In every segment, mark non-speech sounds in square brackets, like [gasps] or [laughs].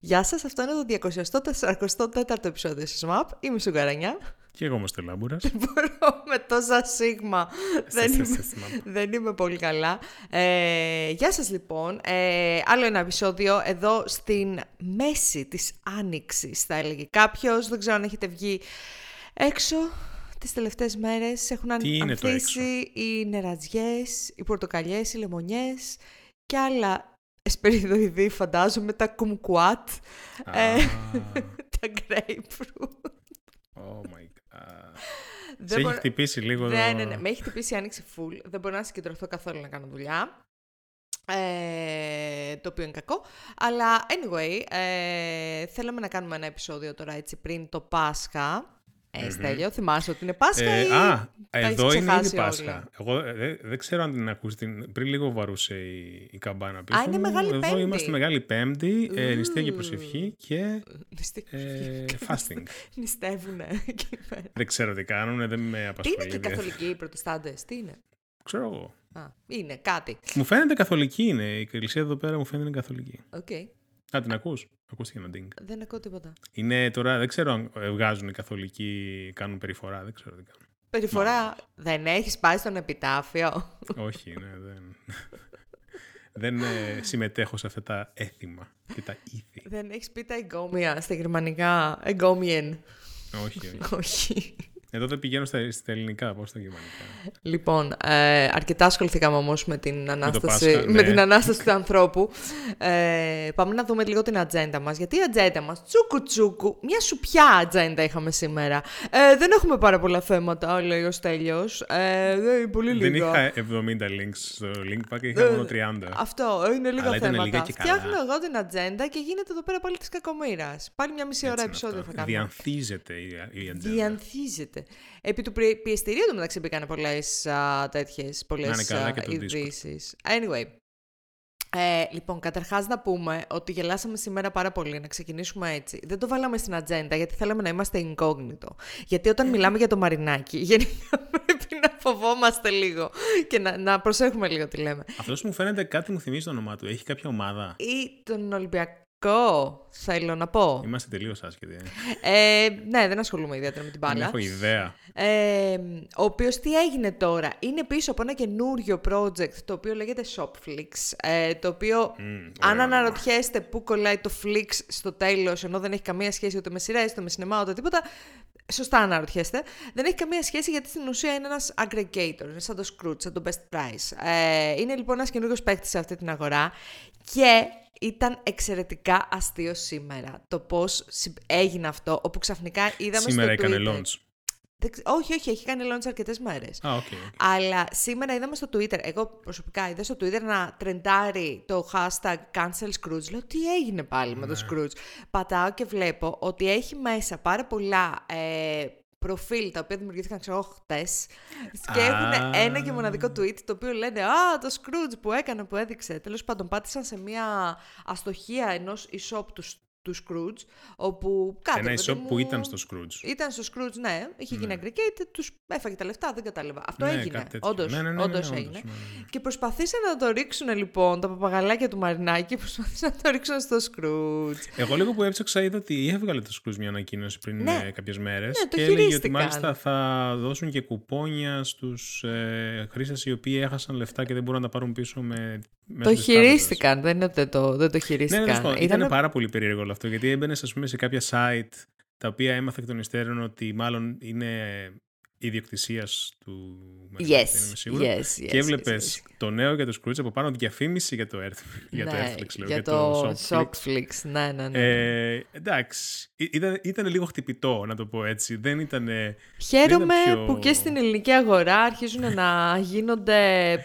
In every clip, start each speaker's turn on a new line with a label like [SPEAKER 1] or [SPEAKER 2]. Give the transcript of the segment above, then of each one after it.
[SPEAKER 1] Γεια σας, αυτό είναι το 244ο επεισόδιο της ΣΜΑΠ. Είμαι η Σουγκαρανιά.
[SPEAKER 2] Και εγώ όμως τελάμπουρας.
[SPEAKER 1] Δεν μπορώ με τόσα σίγμα. δεν, είμαι, δεν είμαι πολύ καλά. Ε, γεια σας λοιπόν. Ε, άλλο ένα επεισόδιο εδώ στην μέση της άνοιξης θα έλεγε κάποιος. Δεν ξέρω αν έχετε βγει έξω τις τελευταίες μέρες. Έχουν ανθίσει οι νερατζιές, οι πορτοκαλιές, οι λεμονιές και άλλα εσπεριδοειδή φαντάζομαι, τα κουμκουάτ, ε, [laughs] τα grapefruit.
[SPEAKER 2] Oh my god. Σε έχει χτυπήσει λίγο.
[SPEAKER 1] Ναι, ναι, ναι. Με έχει χτυπήσει η άνοιξη full. Δεν μπορώ να συγκεντρωθώ καθόλου να κάνω δουλειά. Ε, το οποίο είναι κακό. Αλλά anyway, ε, θέλαμε να κάνουμε ένα επεισόδιο τώρα έτσι πριν το Πάσχα. Ε, Στέλιο, θυμάσαι ότι είναι Πάσχα ε, ή
[SPEAKER 2] Α, εδώ είναι ήδη Πάσχα. Εγώ ε, δεν ξέρω αν την ακούσει. Πριν λίγο βαρούσε η, η καμπάνα πίσω.
[SPEAKER 1] Α, είναι Μεγάλη
[SPEAKER 2] εδώ
[SPEAKER 1] Πέμπτη.
[SPEAKER 2] Εδώ είμαστε Μεγάλη Πέμπτη, ε, νηστεία και προσευχή και
[SPEAKER 1] ε,
[SPEAKER 2] fasting. [laughs]
[SPEAKER 1] Νηστεύουνε
[SPEAKER 2] Δεν ξέρω τι κάνουν, δεν με απασχολεί.
[SPEAKER 1] Τι είναι και καθολικοί οι προτεστάντες, τι είναι;
[SPEAKER 2] Ξέρω εγώ.
[SPEAKER 1] Α, είναι κάτι.
[SPEAKER 2] Μου φαίνεται καθολική είναι. Η εκκλησία εδώ πέρα μου φαίνεται καθολική.
[SPEAKER 1] Okay.
[SPEAKER 2] Α, την ακούς; Ακούστηκε ένα ντίνγκ.
[SPEAKER 1] Δεν ακούω τίποτα.
[SPEAKER 2] Είναι τώρα, δεν ξέρω αν βγάζουν οι καθολικοί, κάνουν περιφορά, δεν ξέρω τι κάνουν.
[SPEAKER 1] Περιφορά, δεν έχεις πάει στον επιτάφιο.
[SPEAKER 2] Όχι, ναι, δεν. δεν ε, συμμετέχω σε αυτά τα έθιμα και τα ήθη.
[SPEAKER 1] Δεν έχεις πει τα εγκόμια στα γερμανικά, εγκόμιεν.
[SPEAKER 2] όχι, όχι.
[SPEAKER 1] όχι.
[SPEAKER 2] Εδώ δεν πηγαίνω στα, στα ελληνικά, πώς στα γερμανικά.
[SPEAKER 1] Λοιπόν, ε, αρκετά ασχοληθήκαμε όμως με την ανάσταση,
[SPEAKER 2] με, Πάσχα,
[SPEAKER 1] με την ανάσταση του ανθρώπου. Ε, πάμε να δούμε λίγο την ατζέντα μας. Γιατί η ατζέντα μας, τσούκου τσούκου, μια σουπιά ατζέντα είχαμε σήμερα. Ε, δεν έχουμε πάρα πολλά θέματα, λέει ο Στέλιος. Ε, πολύ
[SPEAKER 2] λίγα. Δεν είχα 70 links στο link pack, είχα μόνο 30.
[SPEAKER 1] Αυτό, είναι λίγα
[SPEAKER 2] Αλλά
[SPEAKER 1] θέματα.
[SPEAKER 2] Λίγα και καλά.
[SPEAKER 1] Φτιάχνω εγώ την ατζέντα και γίνεται εδώ πέρα πάλι της κακομοίρας. Πάλι μια μισή ώρα επεισόδιο θα κάνουμε.
[SPEAKER 2] Διανθίζεται η ατζέντα.
[SPEAKER 1] Διανθίζεται. Επί του πιεστηρίου του μεταξύ μπήκαν πολλές τέτοιες ειδήσεις. Anyway. Ε, λοιπόν, καταρχάς να πούμε ότι γελάσαμε σήμερα πάρα πολύ, να ξεκινήσουμε έτσι. Δεν το βάλαμε στην ατζέντα γιατί θέλαμε να είμαστε incognito. Γιατί όταν μιλάμε για το μαρινάκι, [laughs] γενικά πρέπει να φοβόμαστε λίγο και να, να προσέχουμε λίγο τι λέμε.
[SPEAKER 2] Αυτός μου φαίνεται κάτι μου θυμίζει το όνομά του. Έχει κάποια ομάδα;
[SPEAKER 1] Ή τον Ολυμπιακό Κο, θέλω να πω.
[SPEAKER 2] Είμαστε τελείως άσχετοι.
[SPEAKER 1] Ε. ε, ναι, δεν ασχολούμαι ιδιαίτερα με την μπάλα.
[SPEAKER 2] Δεν έχω ιδέα.
[SPEAKER 1] Ε, ο οποίος τι έγινε τώρα; Είναι πίσω από ένα καινούριο project το οποίο λέγεται Shopflix. Ε, το οποίο, mm, αν αναρωτιέστε πού κολλάει το Flix στο τέλος, ενώ δεν έχει καμία σχέση ούτε με σειρές, ούτε με σινεμά, ούτε τίποτα. Σωστά αναρωτιέστε. Δεν έχει καμία σχέση γιατί στην ουσία είναι ένας aggregator. Είναι σαν το Scrooge, σαν το Best Price. Ε, είναι λοιπόν ένας καινούριο παίκτης σε αυτή την αγορά. Και ήταν εξαιρετικά αστείο σήμερα το πώς έγινε αυτό, όπου ξαφνικά είδαμε
[SPEAKER 2] σήμερα
[SPEAKER 1] στο
[SPEAKER 2] έκανε launch.
[SPEAKER 1] Όχι, όχι, έχει κάνει launch αρκετές μέρες.
[SPEAKER 2] Ah, okay, okay.
[SPEAKER 1] Αλλά σήμερα είδαμε στο Twitter, εγώ προσωπικά είδα στο Twitter να τρεντάρει το hashtag cancel Scrooge. Λέω τι έγινε πάλι με το ναι. Scrooge; Πατάω και βλέπω ότι έχει μέσα πάρα πολλά ε, προφίλ τα οποία δημιουργήθηκαν ξέρω χτες και έχουν ένα και μοναδικό tweet το οποίο λένε Α, το Scrooge που έκανε, που έδειξε. Τέλος πάντων, πάτησαν σε μια αστοχία ενός e-shop του του Scrooge, όπου κάτι...
[SPEAKER 2] Ένα e που ήταν στο Scrooge.
[SPEAKER 1] Ήταν στο Scrooge, ναι. Είχε ναι. γίνει aggregate, τους έφαγε τα λεφτά, δεν κατάλαβα. Αυτό ναι, έγινε. Όντως ναι, ναι, ναι, όντως έγινε. Ναι, ναι, και προσπαθήσαν να το ρίξουν λοιπόν τα παπαγαλάκια του Μαρινάκη, [laughs] προσπαθήσαν να το ρίξουν στο Scrooge.
[SPEAKER 2] Εγώ λίγο που έψαξα είδα ότι έβγαλε το Scrooge μια ανακοίνωση πριν ναι. Ε, κάποιες μέρες.
[SPEAKER 1] Ναι,
[SPEAKER 2] και έλεγε ότι μάλιστα θα δώσουν και κουπόνια στους ε, χρήστες οι οποίοι έχασαν λεφτά και δεν μπορούν να τα πάρουν πίσω με.
[SPEAKER 1] Το χειρίστηκαν, δεν είναι ότι το, δεν το χειρίστηκαν.
[SPEAKER 2] Ναι, ήταν πάρα πολύ περίεργο αυτό, γιατί έμπαινε, ας πούμε, σε κάποια site τα οποία έμαθα εκ των υστέρων ότι μάλλον είναι ιδιοκτησίας του
[SPEAKER 1] yes, yes, yes,
[SPEAKER 2] και έβλεπες yes, το νέο για το Scrooge από πάνω διαφήμιση για το, Earth, για το
[SPEAKER 1] ναι,
[SPEAKER 2] Earthflix, λέω,
[SPEAKER 1] για, για το, το Shopflix. Ναι, ναι, ναι.
[SPEAKER 2] Ε, εντάξει, ήταν, ήταν λίγο χτυπητό να το πω έτσι. Δεν ήταν.
[SPEAKER 1] Χαίρομαι
[SPEAKER 2] δεν πιο...
[SPEAKER 1] που και στην ελληνική αγορά αρχίζουν να γίνονται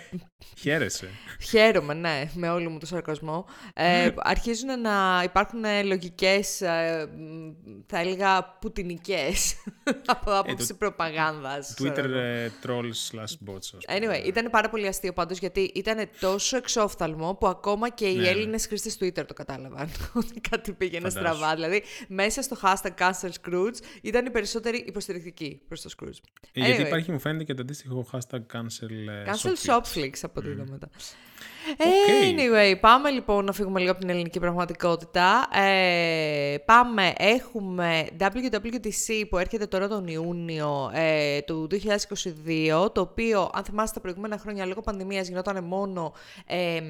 [SPEAKER 2] Χαίρεσαι.
[SPEAKER 1] Χαίρομαι, ναι, με όλο μου το σαρκασμό. Ε, αρχίζουν να υπάρχουν λογικές, ε, θα έλεγα, πουτινικές [laughs] από άποψη ε, προπαγάνδας.
[SPEAKER 2] Twitter ε, trolls slash bots.
[SPEAKER 1] Anyway, ήταν πάρα πολύ αστείο πάντως, γιατί ήταν τόσο εξόφθαλμο που ακόμα και οι ναι, ναι. Έλληνες χρήστες Twitter το κατάλαβαν [laughs] ότι κάτι πήγαινε Φαντάσου. στραβά. Δηλαδή, μέσα στο hashtag cancel Scrooge ήταν οι περισσότεροι υποστηρικτικοί προς το Scrooge.
[SPEAKER 2] Ε, anyway. Γιατί υπάρχει, μου φαίνεται, και το αντίστοιχο hashtag cancel,
[SPEAKER 1] cancel Shopflix από ό,τι mm. Μετά.
[SPEAKER 2] Okay.
[SPEAKER 1] Anyway, πάμε λοιπόν να φύγουμε λίγο από την ελληνική πραγματικότητα. Ε, πάμε, έχουμε WWDC που έρχεται τώρα τον Ιούνιο ε, του 2022, το οποίο, αν θυμάστε τα προηγούμενα χρόνια, λόγω πανδημίας γινόταν μόνο... Ε,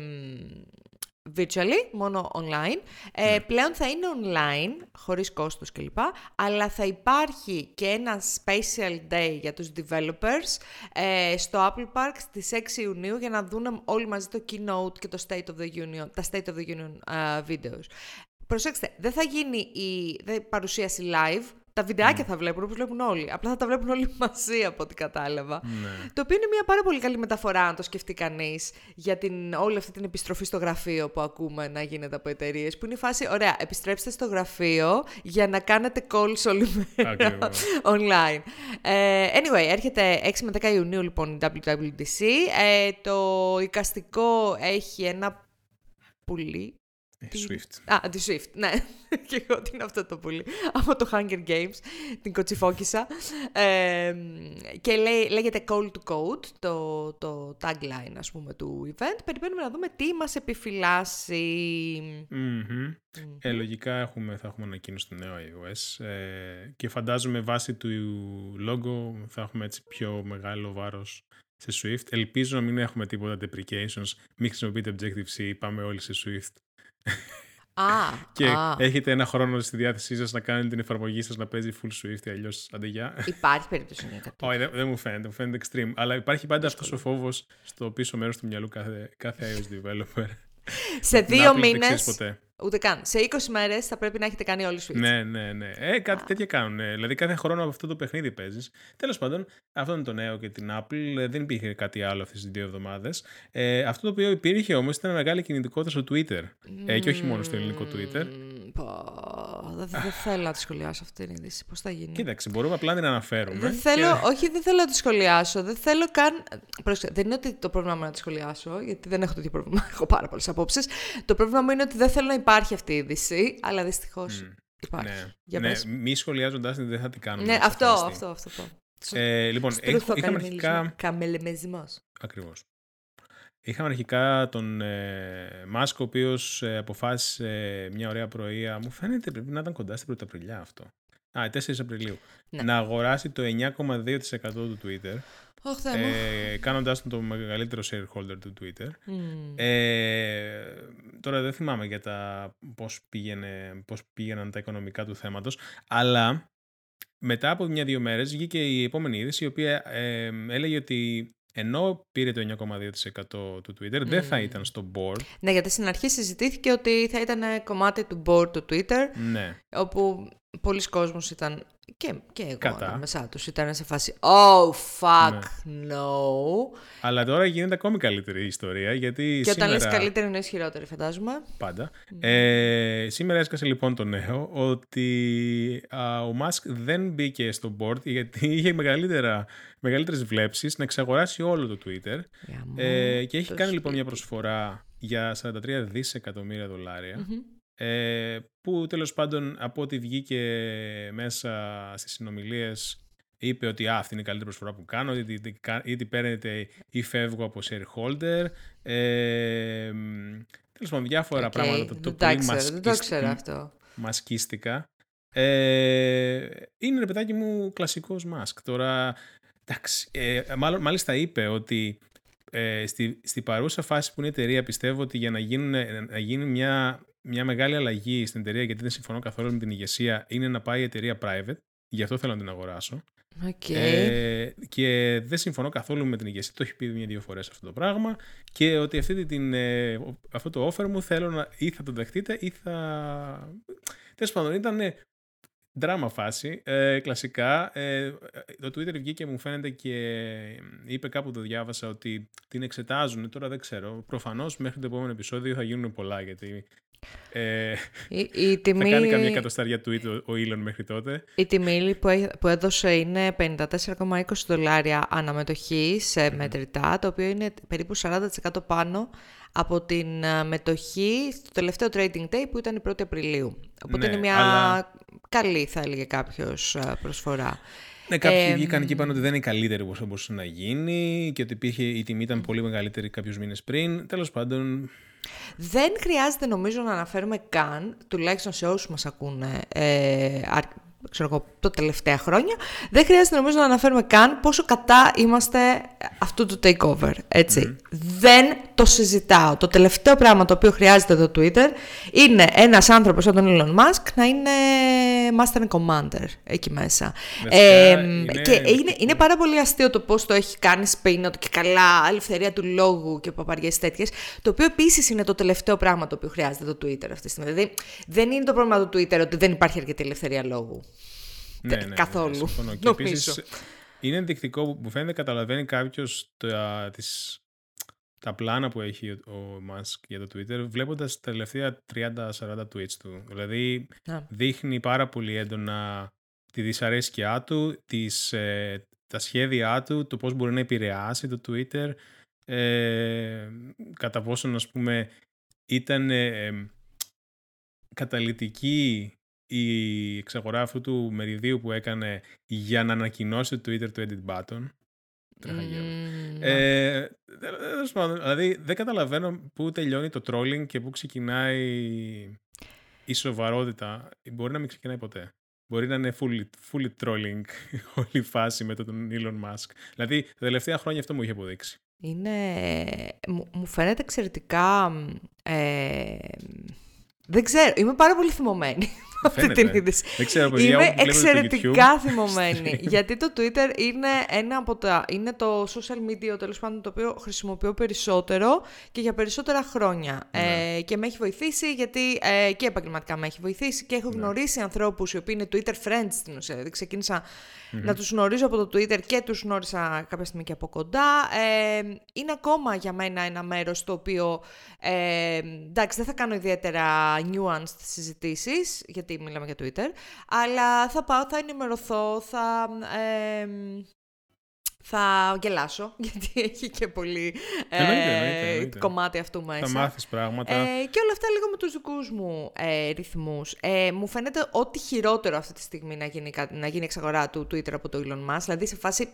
[SPEAKER 1] virtually, μόνο online. Ε,
[SPEAKER 2] Ναι.
[SPEAKER 1] πλέον θα είναι online, χωρίς κόστος κλπ. Αλλά θα υπάρχει και ένα special day για τους developers ε, στο Apple Park στις 6 Ιουνίου για να δουν όλοι μαζί το keynote και το State of the Union, τα State of the Union α, videos. Προσέξτε, δεν θα γίνει η δεν- παρουσίαση live, τα βιντεάκια θα βλέπουν όπως βλέπουν όλοι. Απλά θα τα βλέπουν όλοι [laughs] μαζί από ό,τι κατάλαβα.
[SPEAKER 2] Ναι.
[SPEAKER 1] Το οποίο είναι μια πάρα πολύ καλή μεταφορά, αν το σκεφτεί κανείς, για την, όλη αυτή την επιστροφή στο γραφείο που ακούμε να γίνεται από εταιρείες. Που είναι η φάση, ωραία, επιστρέψτε στο γραφείο για να κάνετε calls όλη μέρα
[SPEAKER 2] Ακριβώς. [laughs]
[SPEAKER 1] online. Ε, anyway, έρχεται 6 με 10 Ιουνίου λοιπόν η WWDC. Ε, το εικαστικό έχει ένα πουλί.
[SPEAKER 2] Ε,
[SPEAKER 1] Τι-
[SPEAKER 2] Swift.
[SPEAKER 1] Α, τη Swift, ναι. [laughs] και εγώ τι είναι αυτό το πουλί. Από το Hunger Games, την κοτσιφόκησα. Ε, και λέει, λέγεται Call to Code, το, το tagline, ας πούμε, του event. Περιμένουμε να δούμε τι μας επιφυλάσσει.
[SPEAKER 2] Μμμ. Ε, λογικά έχουμε, θα έχουμε ανακοίνωση στο νέο iOS ε, και φαντάζομαι βάσει του logo θα έχουμε έτσι πιο μεγάλο βάρος σε Swift. Ελπίζω να μην έχουμε τίποτα deprecations, μην χρησιμοποιείτε Objective-C, πάμε όλοι σε Swift.
[SPEAKER 1] Α,
[SPEAKER 2] Και
[SPEAKER 1] α,
[SPEAKER 2] έχετε ένα χρόνο στη διάθεσή σας να κάνετε την εφαρμογή σας να παίζει full Swift, αλλιώς αντεγιά.
[SPEAKER 1] υπάρχει περίπτωση να είναι κάτι.
[SPEAKER 2] Όχι, δεν, δεν μου φαίνεται, μου φαίνεται extreme. Αλλά υπάρχει πάντα αυτός ο φόβος στο πίσω μέρος του μυαλού κάθε, κάθε iOS developer.
[SPEAKER 1] Σε
[SPEAKER 2] Την
[SPEAKER 1] δύο
[SPEAKER 2] Apple δεν ξέρεις
[SPEAKER 1] μήνες,
[SPEAKER 2] ποτέ.
[SPEAKER 1] ούτε καν, σε 20 μέρες θα πρέπει να έχετε κάνει όλοι Swift.
[SPEAKER 2] Ναι, ναι, ναι. Ε, κάτι τέτοια κάνουν. ε. Δηλαδή κάθε χρόνο από αυτό το παιχνίδι παίζεις. Τέλος πάντων, αυτό είναι το νέο και την Apple. Ε, Δεν υπήρχε κάτι άλλο αυτές τις δύο εβδομάδες. Ε, αυτό το οποίο υπήρχε όμως ήταν μεγάλη κινητικότητα στο Twitter. Ε, και όχι μόνο στο ελληνικό Twitter.
[SPEAKER 1] Μμμ, πω, Δεν δεν θέλω να τη σχολιάσω αυτή την είδηση. Πώς θα γίνει;
[SPEAKER 2] Κοίταξε, μπορούμε απλά να την αναφέρουμε.
[SPEAKER 1] Δεν
[SPEAKER 2] και-
[SPEAKER 1] θέλω, όχι, δεν θέλω να τη σχολιάσω. Δεν θέλω καν. Πρόσεξε, δεν είναι ότι το πρόβλημα μου είναι να τη σχολιάσω, γιατί δεν έχω τέτοιο πρόβλημα. [laughs] Έχω πάρα πολλές απόψεις. Το πρόβλημα μου είναι ότι δεν θέλω να υπάρχει αυτή η είδηση, αλλά δυστυχώς υπάρχει.
[SPEAKER 2] Ναι,
[SPEAKER 1] Για
[SPEAKER 2] ναι
[SPEAKER 1] πες.
[SPEAKER 2] μη σχολιάζοντάς την δεν θα την κάνουμε.
[SPEAKER 1] Ναι,
[SPEAKER 2] σε
[SPEAKER 1] αυτό,
[SPEAKER 2] αυτή τη
[SPEAKER 1] αυτό,
[SPEAKER 2] στιγμή.
[SPEAKER 1] αυτό. αυτό.
[SPEAKER 2] Ε, λοιπόν, έχ- είχαμε αρχικά.
[SPEAKER 1] Καμελεμεσμός.
[SPEAKER 2] Ακριβώς. Είχαμε αρχικά τον ε, Μάσκ, ο οποίος ε, αποφάσισε μια ωραία πρωία. Μου φαίνεται πρέπει να ήταν κοντά στην 1η Απριλιά αυτό. Α, 4 Απριλίου.
[SPEAKER 1] Ναι.
[SPEAKER 2] Να αγοράσει το 9,2% του Twitter,
[SPEAKER 1] Ωχ, Θεέ μου.
[SPEAKER 2] ε, κάνοντας τον το μεγαλύτερο shareholder του Twitter.
[SPEAKER 1] Μμμ.
[SPEAKER 2] Ε, τώρα δεν θυμάμαι για τα πώς, πήγαινε, πώς πήγαιναν τα οικονομικά του θέματος, αλλά μετά από μια-δύο μέρες βγήκε η επόμενη είδηση η οποία ε, έλεγε ότι ενώ πήρε το 9,2% του Twitter, δεν θα
[SPEAKER 1] Μμμ.
[SPEAKER 2] ήταν στο board.
[SPEAKER 1] Ναι, γιατί στην αρχή συζητήθηκε ότι θα ήταν κομμάτι του board του Twitter,
[SPEAKER 2] Ναι.
[SPEAKER 1] όπου πολλοί κόσμος ήταν, και, και εγώ
[SPEAKER 2] Κατά.
[SPEAKER 1] ανάμεσά τους, ήταν σε φάση «Oh, fuck, no».
[SPEAKER 2] Αλλά τώρα γίνεται ακόμη καλύτερη η ιστορία, γιατί
[SPEAKER 1] Και όταν
[SPEAKER 2] σήμερα...
[SPEAKER 1] λες καλύτερη είναι ισχυρότερη, φαντάζομαι.
[SPEAKER 2] Πάντα. Ε, σήμερα έσκασε λοιπόν το νέο ότι α, ο Μάσκ δεν μπήκε στο board γιατί [laughs] είχε μεγαλύτερα, μεγαλύτερες βλέψεις να εξαγοράσει όλο το Twitter
[SPEAKER 1] Γαμώ
[SPEAKER 2] ε, και έχει
[SPEAKER 1] το
[SPEAKER 2] κάνει λοιπόν
[SPEAKER 1] σπίτι.
[SPEAKER 2] μια προσφορά για 43 δισεκατομμύρια δολάρια ε, που τέλος πάντων από ό,τι βγήκε μέσα στις συνομιλίες είπε ότι «Α, αυτή είναι η καλύτερη προσφορά που κάνω, είτε, είτε, είτε παίρνετε ή φεύγω από shareholder. Ε, μ, τέλος πάντων, διάφορα
[SPEAKER 1] Οκ,
[SPEAKER 2] πράγματα. Το, το
[SPEAKER 1] δεν, τα
[SPEAKER 2] πολύ
[SPEAKER 1] ξέρω, δεν το
[SPEAKER 2] Μασκίσ-
[SPEAKER 1] ξέρω αυτό.
[SPEAKER 2] Μασκίστικα. Ε, είναι ρε παιδάκι μου κλασικός μάσκ. Τώρα, εντάξει, ε, μάλλον, μάλιστα είπε ότι ε, στη, στη παρούσα φάση που είναι η εταιρεία πιστεύω ότι για να, γίνουν, να γίνει μια, μια μεγάλη αλλαγή στην εταιρεία γιατί δεν συμφωνώ καθόλου με την ηγεσία είναι να πάει η εταιρεία private. Γι' αυτό θέλω να την αγοράσω.
[SPEAKER 1] Οκ.
[SPEAKER 2] Ε, και δεν συμφωνώ καθόλου με την ηγεσία. Το έχει πει μια-δύο φορές αυτό το πράγμα. Και ότι αυτή την, την, ε, αυτό το offer μου θέλω να ή θα το δεχτείτε ή θα. Τέλος πάντων, ήταν δράμα φάση. Ε, κλασικά. Ε, το Twitter βγήκε μου φαίνεται και είπε κάπου το διάβασα ότι την εξετάζουν. Τώρα δεν ξέρω. Προφανώς μέχρι το επόμενο επεισόδιο θα γίνουν πολλά γιατί. Ε,
[SPEAKER 1] η, η, τιμή,
[SPEAKER 2] θα κάνει καμιά εκατοστάρια tweet ο, ο Elon μέχρι τότε.
[SPEAKER 1] η τιμή που, έ- που έδωσε είναι 54,20 δολάρια αναμετοχή σε μετρητά, το οποίο είναι περίπου 40% πάνω από την ε, μετοχή στο τελευταίο trading day που ήταν η 1η Απριλίου. Οπότε
[SPEAKER 2] Ναι,
[SPEAKER 1] είναι μια
[SPEAKER 2] αλλά-
[SPEAKER 1] καλή, θα έλεγε κάποιος, ε, προσφορά.
[SPEAKER 2] Ναι, κάποιοι ε, βγήκαν και είπαν ότι δεν είναι καλύτερη όπως μπορούσε να γίνει και ότι υπήρχε, η τιμή ήταν πολύ μεγαλύτερη κάποιους μήνες πριν. Τέλος πάντων...
[SPEAKER 1] Δεν χρειάζεται νομίζω να αναφέρουμε καν, τουλάχιστον σε όσους μας ακούνε ε, ξέρω εγώ, το τελευταία χρόνια, δεν χρειάζεται νομίζω να αναφέρουμε καν πόσο κατά είμαστε αυτού του takeover, έτσι. Δεν το συζητάω. Το τελευταίο πράγμα το οποίο χρειάζεται το Twitter είναι ένας άνθρωπος σαν τον Elon Musk να είναι Master and Commander εκεί μέσα. Ε, είναι... Και είναι, είναι πάρα πολύ αστείο το πώς το έχει κάνει spin και καλά ελευθερία του λόγου και παπαριές τέτοιες, το οποίο επίσης είναι το τελευταίο πράγμα το οποίο χρειάζεται το Twitter αυτή τη στιγμή. Δηλαδή δεν είναι το πρόβλημα του Twitter ότι δεν υπάρχει αρκετή ελευθερία λόγου. Ναι, ναι, ναι, καθόλου. Ναι, και επίσης,
[SPEAKER 2] είναι ενδεικτικό που μου φαίνεται καταλαβαίνει κάποιος τα πλάνα που έχει ο Μάσκ για το Twitter βλέποντας τα τελευταία 30-40 tweets του. Δηλαδή δείχνει πάρα πολύ έντονα τη δυσαρέσκειά του, τις, ε, τα σχέδιά του, το πώς μπορεί να επηρεάσει το Twitter, ε, κατά πόσο ας πούμε ήταν ε, καταλητική η εξαγορά αυτού του μεριδίου που έκανε για να ανακοινώσει το Twitter το edit button. Mm, ε, δηλαδή δεν καταλαβαίνω πού τελειώνει το trolling και πού ξεκινάει η σοβαρότητα. Μπορεί να μην ξεκινάει ποτέ. Μπορεί να είναι fully, fully trolling [laughs] όλη η φάση με τον Elon Musk. Δηλαδή τα τελευταία χρόνια αυτό μου είχε αποδείξει.
[SPEAKER 1] Είναι... Μου φαίνεται εξαιρετικά... Ε, δεν ξέρω, είμαι πάρα πολύ θυμωμένη [laughs] αυτή την είδηση.
[SPEAKER 2] Δεν ξέρω,
[SPEAKER 1] Είμαι εξαιρετικά θυμωμένη. [laughs] γιατί το Twitter είναι ένα από τα. είναι το social media τέλος πάντων το οποίο χρησιμοποιώ περισσότερο και για περισσότερα χρόνια. Ναι. Ε, και με έχει βοηθήσει γιατί ε, και επαγγελματικά με έχει βοηθήσει και έχω ναι. γνωρίσει ανθρώπους οι οποίοι είναι Twitter friends στην ουσία. Δηλαδή ξεκίνησα να τους γνωρίζω από το Twitter και τους γνώρισα κάποια στιγμή και από κοντά. Ε, είναι ακόμα για μένα ένα μέρος το οποίο, ε, εντάξει δεν θα κάνω ιδιαίτερα nuanced συζητήσεις, γιατί μιλάμε για Twitter, αλλά θα πάω, θα ενημερωθώ, θα... Ε, θα γελάσω, [laughs] γιατί έχει και πολύ ε, κομμάτι αυτού μέσα.
[SPEAKER 2] Θα μάθεις πράγματα.
[SPEAKER 1] Ε, και όλα αυτά λίγο με τους δικούς μου ε, ρυθμούς. Ε, μου φαίνεται ότι χειρότερο αυτή τη στιγμή να γίνει, να γίνει εξαγορά του Twitter από το Elon Musk. Δηλαδή σε φάση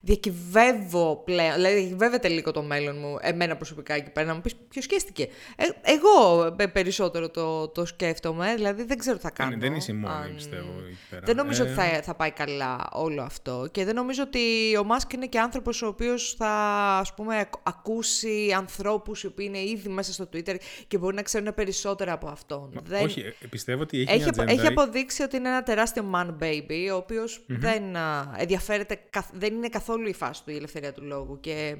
[SPEAKER 1] διακυβεύω πλέον, δηλαδή διακυβεύεται λίγο το μέλλον μου, εμένα προσωπικά εκεί πέρα, να μου πεις ποιος σκέφτηκε. Ε, εγώ περισσότερο το, το σκέφτομαι, δηλαδή δεν ξέρω τι θα κάνω.
[SPEAKER 2] Δεν είσαι μόνη, πιστεύω.
[SPEAKER 1] Δεν νομίζω ότι ε, θα, θα πάει καλά όλο αυτό και δεν νομίζω ότι ο Μάσκ είναι και άνθρωπος ο οποίος θα ας πούμε ακούσει ανθρώπους οι οποίοι είναι ήδη μέσα στο Twitter και μπορεί να ξέρουν περισσότερα από αυτόν.
[SPEAKER 2] δεν... Όχι, ε, πιστεύω ότι έχει,
[SPEAKER 1] έχει, έχει αποδείξει ότι είναι ένα τεράστιο man baby, ο οποίος δεν ενδιαφέρεται, δεν είναι καθόλου καθόλου η φάση του η ελευθερία του λόγου και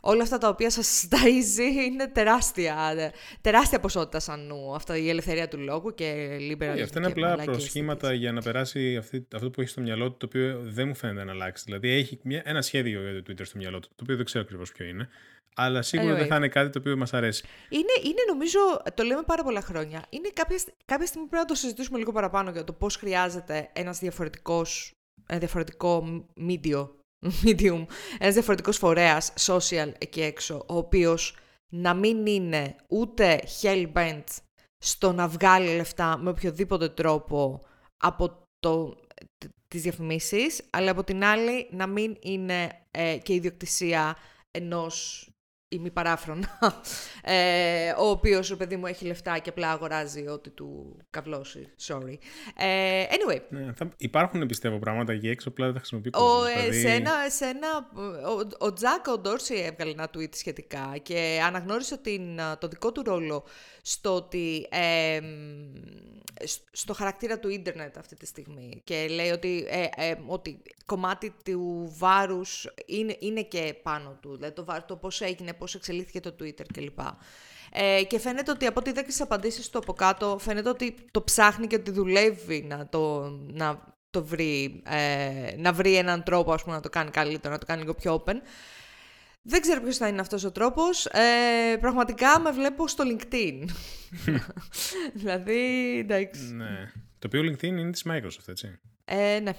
[SPEAKER 1] όλα αυτά τα οποία σας ταΐζει είναι τεράστια, τεράστια ποσότητα σαν νου. Αυτά η ελευθερία του λόγου και liberal.
[SPEAKER 2] Αυτά είναι απλά προσχήματα για να περάσει αυτή, αυτό που έχει στο μυαλό του, το οποίο δεν μου φαίνεται να αλλάξει. Δηλαδή έχει μια, ένα σχέδιο για το Twitter στο μυαλό του, το οποίο δεν ξέρω ακριβώ ποιο είναι. Αλλά σίγουρα δεν θα είναι κάτι το οποίο μα αρέσει.
[SPEAKER 1] Είναι, είναι νομίζω, το λέμε πάρα πολλά χρόνια. Είναι κάποια, κάποια στιγμή πρέπει να το συζητήσουμε λίγο παραπάνω για το πώ χρειάζεται ένα διαφορετικό διαφορετικό media medium, ένας διαφορετικός φορέας social εκεί έξω, ο οποίος να μην είναι ούτε hell-bent στο να βγάλει λεφτά με οποιοδήποτε τρόπο από το, τις διαφημίσεις, αλλά από την άλλη να μην είναι ε, και ιδιοκτησία ενός ημιπαράφρονα, ε, ο οποίος ο παιδί μου έχει λεφτά και απλά αγοράζει ό,τι του καυλώσει. Sorry. Ε, anyway.
[SPEAKER 2] Ναι, θα υπάρχουν πιστεύω πράγματα εκεί έξω, απλά δεν θα χρησιμοποιεί
[SPEAKER 1] ο, ε, δηλαδή... σε ένα, σε ένα, ο, ο Τζακ ο Ντόρσι έβγαλε ένα tweet σχετικά και αναγνώρισε την, το δικό του ρόλο στο ότι ε, στο χαρακτήρα του ίντερνετ αυτή τη στιγμή και λέει ότι, ε, ε, ότι κομμάτι του βάρους είναι, είναι και πάνω του, δηλαδή το, το πώς έγινε, πώς εξελίχθηκε το Twitter κλπ. Ε, και φαίνεται ότι από ό,τι δέχεσαι απαντήσεις του από κάτω, φαίνεται ότι το ψάχνει και ότι δουλεύει να το, να το βρει, ε, να βρει έναν τρόπο ας πούμε, να το κάνει καλύτερο, να το κάνει λίγο πιο open. Δεν ξέρω ποιος θα είναι αυτός ο τρόπος. Ε, πραγματικά με βλέπω στο LinkedIn. [laughs] δηλαδή, εντάξει.
[SPEAKER 2] Ναι. Το οποίο LinkedIn είναι της Microsoft, έτσι.
[SPEAKER 1] Ε, ναι.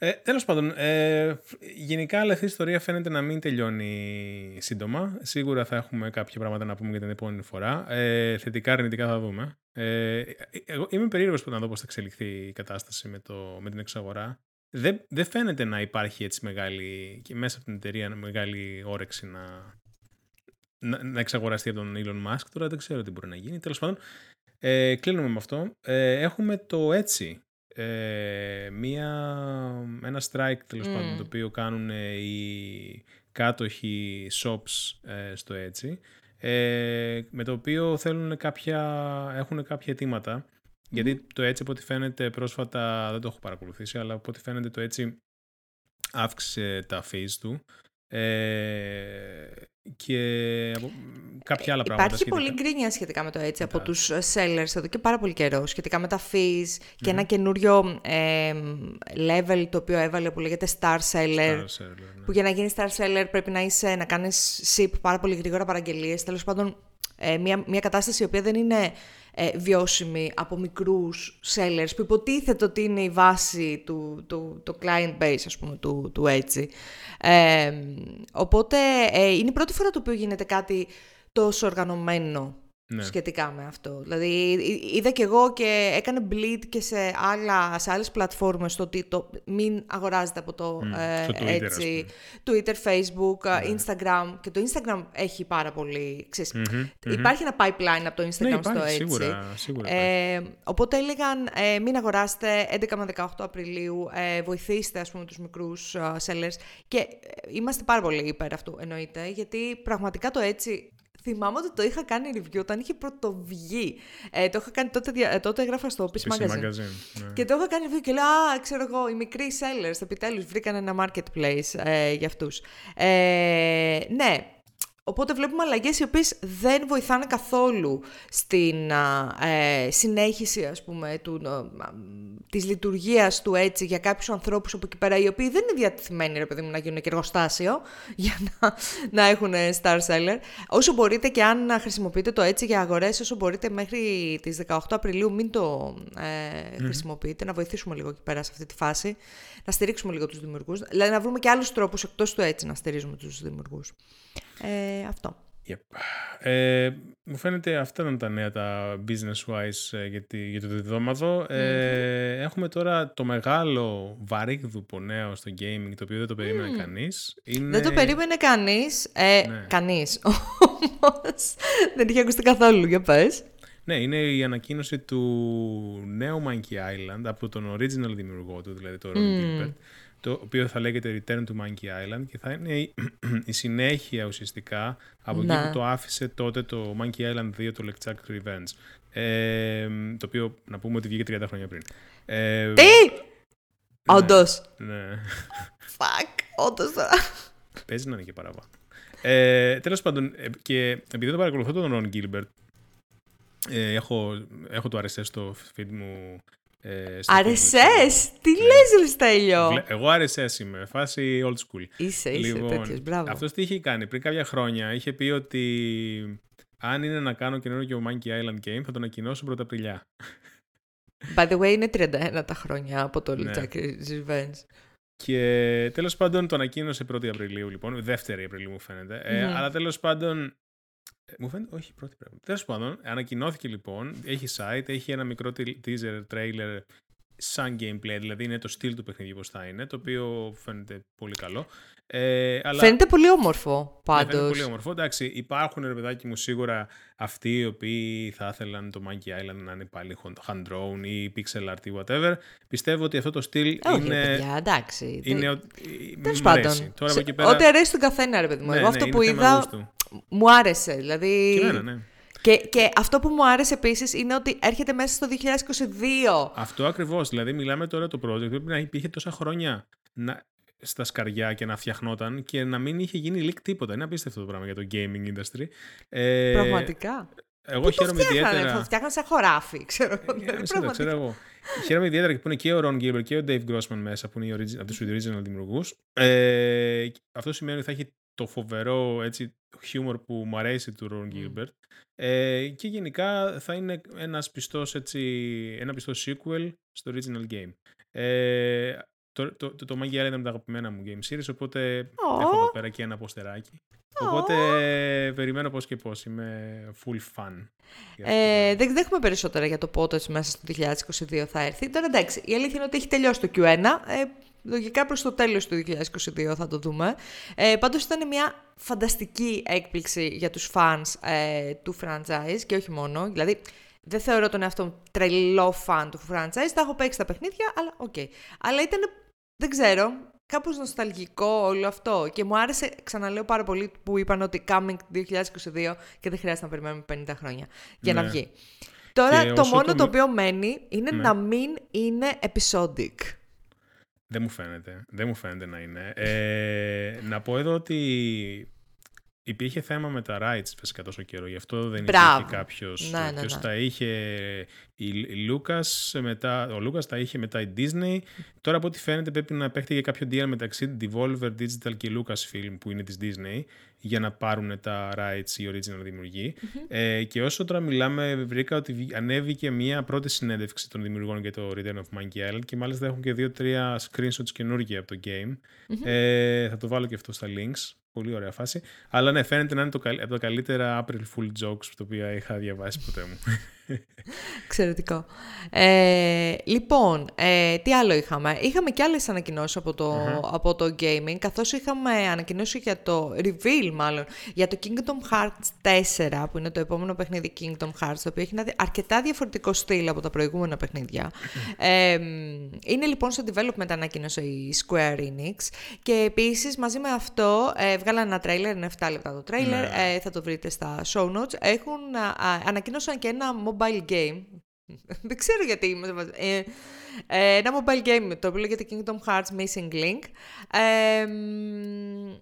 [SPEAKER 2] Ε, τέλος πάντων, ε, γενικά αυτή η ιστορία φαίνεται να μην τελειώνει σύντομα. Σίγουρα θα έχουμε κάποια πράγματα να πούμε για την επόμενη φορά. Ε, θετικά, αρνητικά θα δούμε. Ε, εγώ είμαι περίεργος που να δω πώς θα εξελιχθεί η κατάσταση με, το, με την εξαγορά δεν, δεν φαίνεται να υπάρχει έτσι μεγάλη και μέσα από την εταιρεία μεγάλη όρεξη να, να, να εξαγοραστεί από τον Elon Musk. Τώρα δεν ξέρω τι μπορεί να γίνει. Τέλος πάντων, ε, κλείνουμε με αυτό. Ε, έχουμε το έτσι. Ε, μία, ένα strike τέλος mm. πάντων το οποίο κάνουν οι κάτοχοι shops ε, στο έτσι ε, με το οποίο θέλουν κάποια, έχουν κάποια αιτήματα γιατί το έτσι από ό,τι φαίνεται πρόσφατα δεν το έχω παρακολουθήσει αλλά από ό,τι φαίνεται το έτσι αύξησε τα fees του ε, και κάποια άλλα πράγματα.
[SPEAKER 1] Υπάρχει πολύ γκρίνια σχετικά με το έτσι από τους sellers εδώ και πάρα πολύ καιρό σχετικά με τα fees και ένα καινούριο ε, level το οποίο έβαλε που λέγεται star seller, ναι. που για να γίνεις star seller πρέπει να, είσαι, να κάνεις ship πάρα πολύ γρήγορα παραγγελίες τέλος πάντων ε, μια, μια κατάσταση η οποία δεν είναι ε, βιώσιμη από μικρούς sellers που υποτίθεται ότι είναι η βάση του, του, το client base ας πούμε του, του έτσι. Ε, οπότε ε, είναι η πρώτη φορά το οποίο γίνεται κάτι τόσο οργανωμένο ναι. σχετικά με αυτό. Δηλαδή είδα και εγώ και έκανε bleed και σε, άλλα, σε άλλες πλατφόρμες το ότι το μην αγοράζετε από το ε, Twitter, έτσι, Twitter, Facebook, ναι. Instagram και το Instagram έχει πάρα πολύ, υπαρχει ένα pipeline από το Instagram ναι, υπάρχει, στο έτσι.
[SPEAKER 2] Σίγουρα, σίγουρα
[SPEAKER 1] ε, οπότε έλεγαν ε, μην αγοράσετε 11 με 18 Απριλίου, ε, βοηθήστε ας πούμε τους μικρούς uh, sellers και είμαστε πάρα πολύ υπέρ αυτού εννοείται γιατί πραγματικά το έτσι Θυμάμαι ότι το είχα κάνει review όταν είχε πρωτοβγεί. Ε, το είχα κάνει τότε, ε, τότε έγραφα στο PC,
[SPEAKER 2] PC Magazine. ναι.
[SPEAKER 1] Και το είχα κάνει review και λέω, Α, ξέρω εγώ, οι μικροί sellers επιτέλους βρήκαν ένα marketplace ε, για αυτούς. Ε, ναι, Οπότε βλέπουμε αλλαγές οι οποίες δεν βοηθάνε καθόλου στην ε, συνέχιση, ας πούμε, του, α, της λειτουργίας του έτσι για κάποιους ανθρώπους από εκεί πέρα, οι οποίοι δεν είναι διατεθειμένοι, ρε παιδί μου, να γίνουν και εργοστάσιο [laughs] για να, να έχουν star seller. Όσο μπορείτε και αν χρησιμοποιείτε το έτσι για αγορές, όσο μπορείτε μέχρι τις 18 Απριλίου μην το ε, χρησιμοποιείτε, να βοηθήσουμε λίγο εκεί πέρα σε αυτή τη φάση, να στηρίξουμε λίγο τους δημιουργούς, δηλαδή να βρούμε και άλλους τρόπους εκτός του έτσι να στηρίζουμε τους δημιουργούς. Ε, αυτό.
[SPEAKER 2] Yep. Ε, μου φαίνεται αυτά ήταν τα νέα τα business-wise ε, για, τη, για το διδόμαδο. Ε, έχουμε τώρα το μεγάλο βαρύγδουπο νέο στο gaming, το οποίο δεν το περίμενε mm. κανείς.
[SPEAKER 1] Είναι... Δεν το περίμενε κανείς. Ε, ναι. Κανείς. [laughs] Όμως δεν είχε ακουστεί καθόλου. Για πες.
[SPEAKER 2] Ναι, είναι η ανακοίνωση του νέου Monkey Island από τον original δημιουργό του, δηλαδή το Ron mm. Gilbert το οποίο θα λέγεται Return to Monkey Island και θα είναι η, [clears throat] συνέχεια ουσιαστικά από εκεί που το άφησε τότε το Monkey Island 2, το Lechak Revenge. Ε, το οποίο να πούμε ότι βγήκε 30 χρόνια πριν.
[SPEAKER 1] Ε, Τι! Ναι, Όντως!
[SPEAKER 2] Ναι. [laughs]
[SPEAKER 1] Fuck, όντως τώρα.
[SPEAKER 2] Παίζει να είναι και παραπάνω. Ε, τέλος πάντων, ε, και επειδή το παρακολουθώ τον Ron Gilbert, ε, έχω, έχω το RSS στο feed μου
[SPEAKER 1] ε, RSS! Τι ναι. λες, Λεστέλιο!
[SPEAKER 2] Εγώ RSS είμαι, φάση old school.
[SPEAKER 1] Είσαι, είσαι λοιπόν, τέτοιος, μπράβο.
[SPEAKER 2] Αυτός τι είχε κάνει, πριν κάποια χρόνια είχε πει ότι αν είναι να κάνω καινούργιο Monkey Island Game θα τον ανακοινώσω πρώτα Απριλιά.
[SPEAKER 1] By the way, είναι 31 τα χρόνια από το ναι. Revenge.
[SPEAKER 2] Και τέλος πάντων το ανακοίνωσε 1η Απριλίου, λοιπόν, 2η Απριλίου μου φαίνεται. Ε, αλλά τέλος πάντων ε, μου φαίνεται, όχι, πρώτη πρέπει. Τέλος πάντων, ανακοινώθηκε λοιπόν, έχει site, έχει ένα μικρό teaser, trailer σαν gameplay, δηλαδή είναι το στυλ του παιχνιδιού πώς θα είναι, το οποίο φαίνεται πολύ καλό.
[SPEAKER 1] Ε, αλλά... Φαίνεται πολύ όμορφο, πάντως. Ναι,
[SPEAKER 2] φαίνεται πολύ όμορφο. Εντάξει, υπάρχουν, ρε παιδάκι μου, σίγουρα αυτοί οι οποίοι θα ήθελαν το Monkey Island να είναι πάλι hand drawn ή pixel art ή whatever. Πιστεύω ότι αυτό το στυλ
[SPEAKER 1] Όχι,
[SPEAKER 2] είναι...
[SPEAKER 1] Όχι, παιδιά, εντάξει.
[SPEAKER 2] Είναι...
[SPEAKER 1] Τέλος πάντων. Τώρα, πέρα... Ό,τι αρέσει τον καθένα, ρε παιδί μου. Ναι, Εγώ ναι, αυτό που είδα μου άρεσε. Δηλαδή...
[SPEAKER 2] Και εμένα, ναι.
[SPEAKER 1] Και, και αυτό που μου άρεσε επίσης είναι ότι έρχεται μέσα στο 2022.
[SPEAKER 2] Αυτό ακριβώς. Δηλαδή, μιλάμε τώρα το project πρέπει να υπήρχε τόσα χρόνια να, στα σκαριά και να φτιαχνόταν και να μην είχε γίνει leak τίποτα. Είναι απίστευτο το πράγμα για το gaming industry.
[SPEAKER 1] Ε, Πραγματικά.
[SPEAKER 2] Εγώ χαίρομαι ιδιαίτερα.
[SPEAKER 1] Θα φτιάχναν σε χωράφι, ξέρω
[SPEAKER 2] εγώ. ξέρω εγώ. Χαίρομαι ιδιαίτερα που είναι και ο Ron Gilbert και ο Dave Grossman μέσα, που είναι από τους original δημιουργούς. Ε, αυτό σημαίνει ότι θα έχει το φοβερό έτσι, χιούμορ που μου αρέσει του Ron Gilbert. Ε, και γενικά θα είναι ένας πιστός, έτσι, ένα πιστό sequel στο original game. Ε, το, το, το, το Monkey Island ήταν από τα αγαπημένα μου game series, οπότε έχω εδώ πέρα και ένα ποστεράκι. Οπότε περιμένω πώς και πώς. Είμαι full fan.
[SPEAKER 1] Ε, δεν έχουμε περισσότερα για το πότε μέσα στο 2022 θα έρθει. Τώρα εντάξει, η αλήθεια είναι ότι έχει τελειώσει το Q1. Ε, λογικά προς το τέλος του 2022 θα το δούμε. Ε, πάντως ήταν μια φανταστική έκπληξη για τους fans ε, του franchise και όχι μόνο. Δηλαδή, δεν θεωρώ τον εαυτό μου τρελό fan του franchise. Τα έχω παίξει τα παιχνίδια, αλλά οκ. Okay. Αλλά ήταν, δεν ξέρω, κάπως νοσταλγικό όλο αυτό. Και μου άρεσε, ξαναλέω πάρα πολύ, που είπαν ότι coming 2022 και δεν χρειάζεται να περιμένουμε 50 χρόνια για να ναι. βγει. Τώρα το μόνο το... οποίο μένει είναι ναι. να μην είναι episodic.
[SPEAKER 2] Δεν μου φαίνεται. Δεν μου φαίνεται να είναι. Ε, να πω εδώ ότι Υπήρχε θέμα με τα rights φυσικά τόσο καιρό, γι' αυτό δεν Μπράβο. υπήρχε κάποιος. Ναι, ναι, ναι. τα είχε η, Λούκας, μετά, ο Λούκας τα είχε μετά η Disney. Τώρα από ό,τι φαίνεται πρέπει να παίχτε για κάποιο deal μεταξύ Devolver Digital και Lucasfilm που είναι της Disney για να πάρουν τα rights οι original δημιουργοι Ε, και όσο τώρα μιλάμε βρήκα ότι ανέβηκε μια πρώτη συνέντευξη των δημιουργών για το Return of Monkey Island και μάλιστα έχουν και δύο-τρία screenshots καινούργια από το game. Ε, θα το βάλω και αυτό στα links Πολύ ωραία φάση. Αλλά ναι, φαίνεται να είναι το, από τα καλύτερα April Fool jokes τα οποία είχα διαβάσει ποτέ μου.
[SPEAKER 1] Εξαιρετικό. Ε, λοιπόν, ε, τι άλλο είχαμε; Είχαμε και άλλες ανακοινώσεις από το, από το gaming, καθώς είχαμε ανακοινώσει για το reveal μάλλον, για το Kingdom Hearts 4, που είναι το επόμενο παιχνίδι Kingdom Hearts, το οποίο έχει ένα αρκετά διαφορετικό στυλ από τα προηγούμενα παιχνίδια. ε, είναι λοιπόν στο development ανακοίνωσε η Square Enix και επίσης μαζί με αυτό ε, βγάλαν ένα τρέιλερ, είναι 7 λεπτά το τρέιλερ, ναι. ε, θα το βρείτε στα show notes. Έχουν, ανακοίνωσαν και ένα mobile game. [laughs] Δεν ξέρω γιατί. Ε, ε, ένα mobile game το οποίο λέγεται Kingdom Hearts Missing Link. Ε,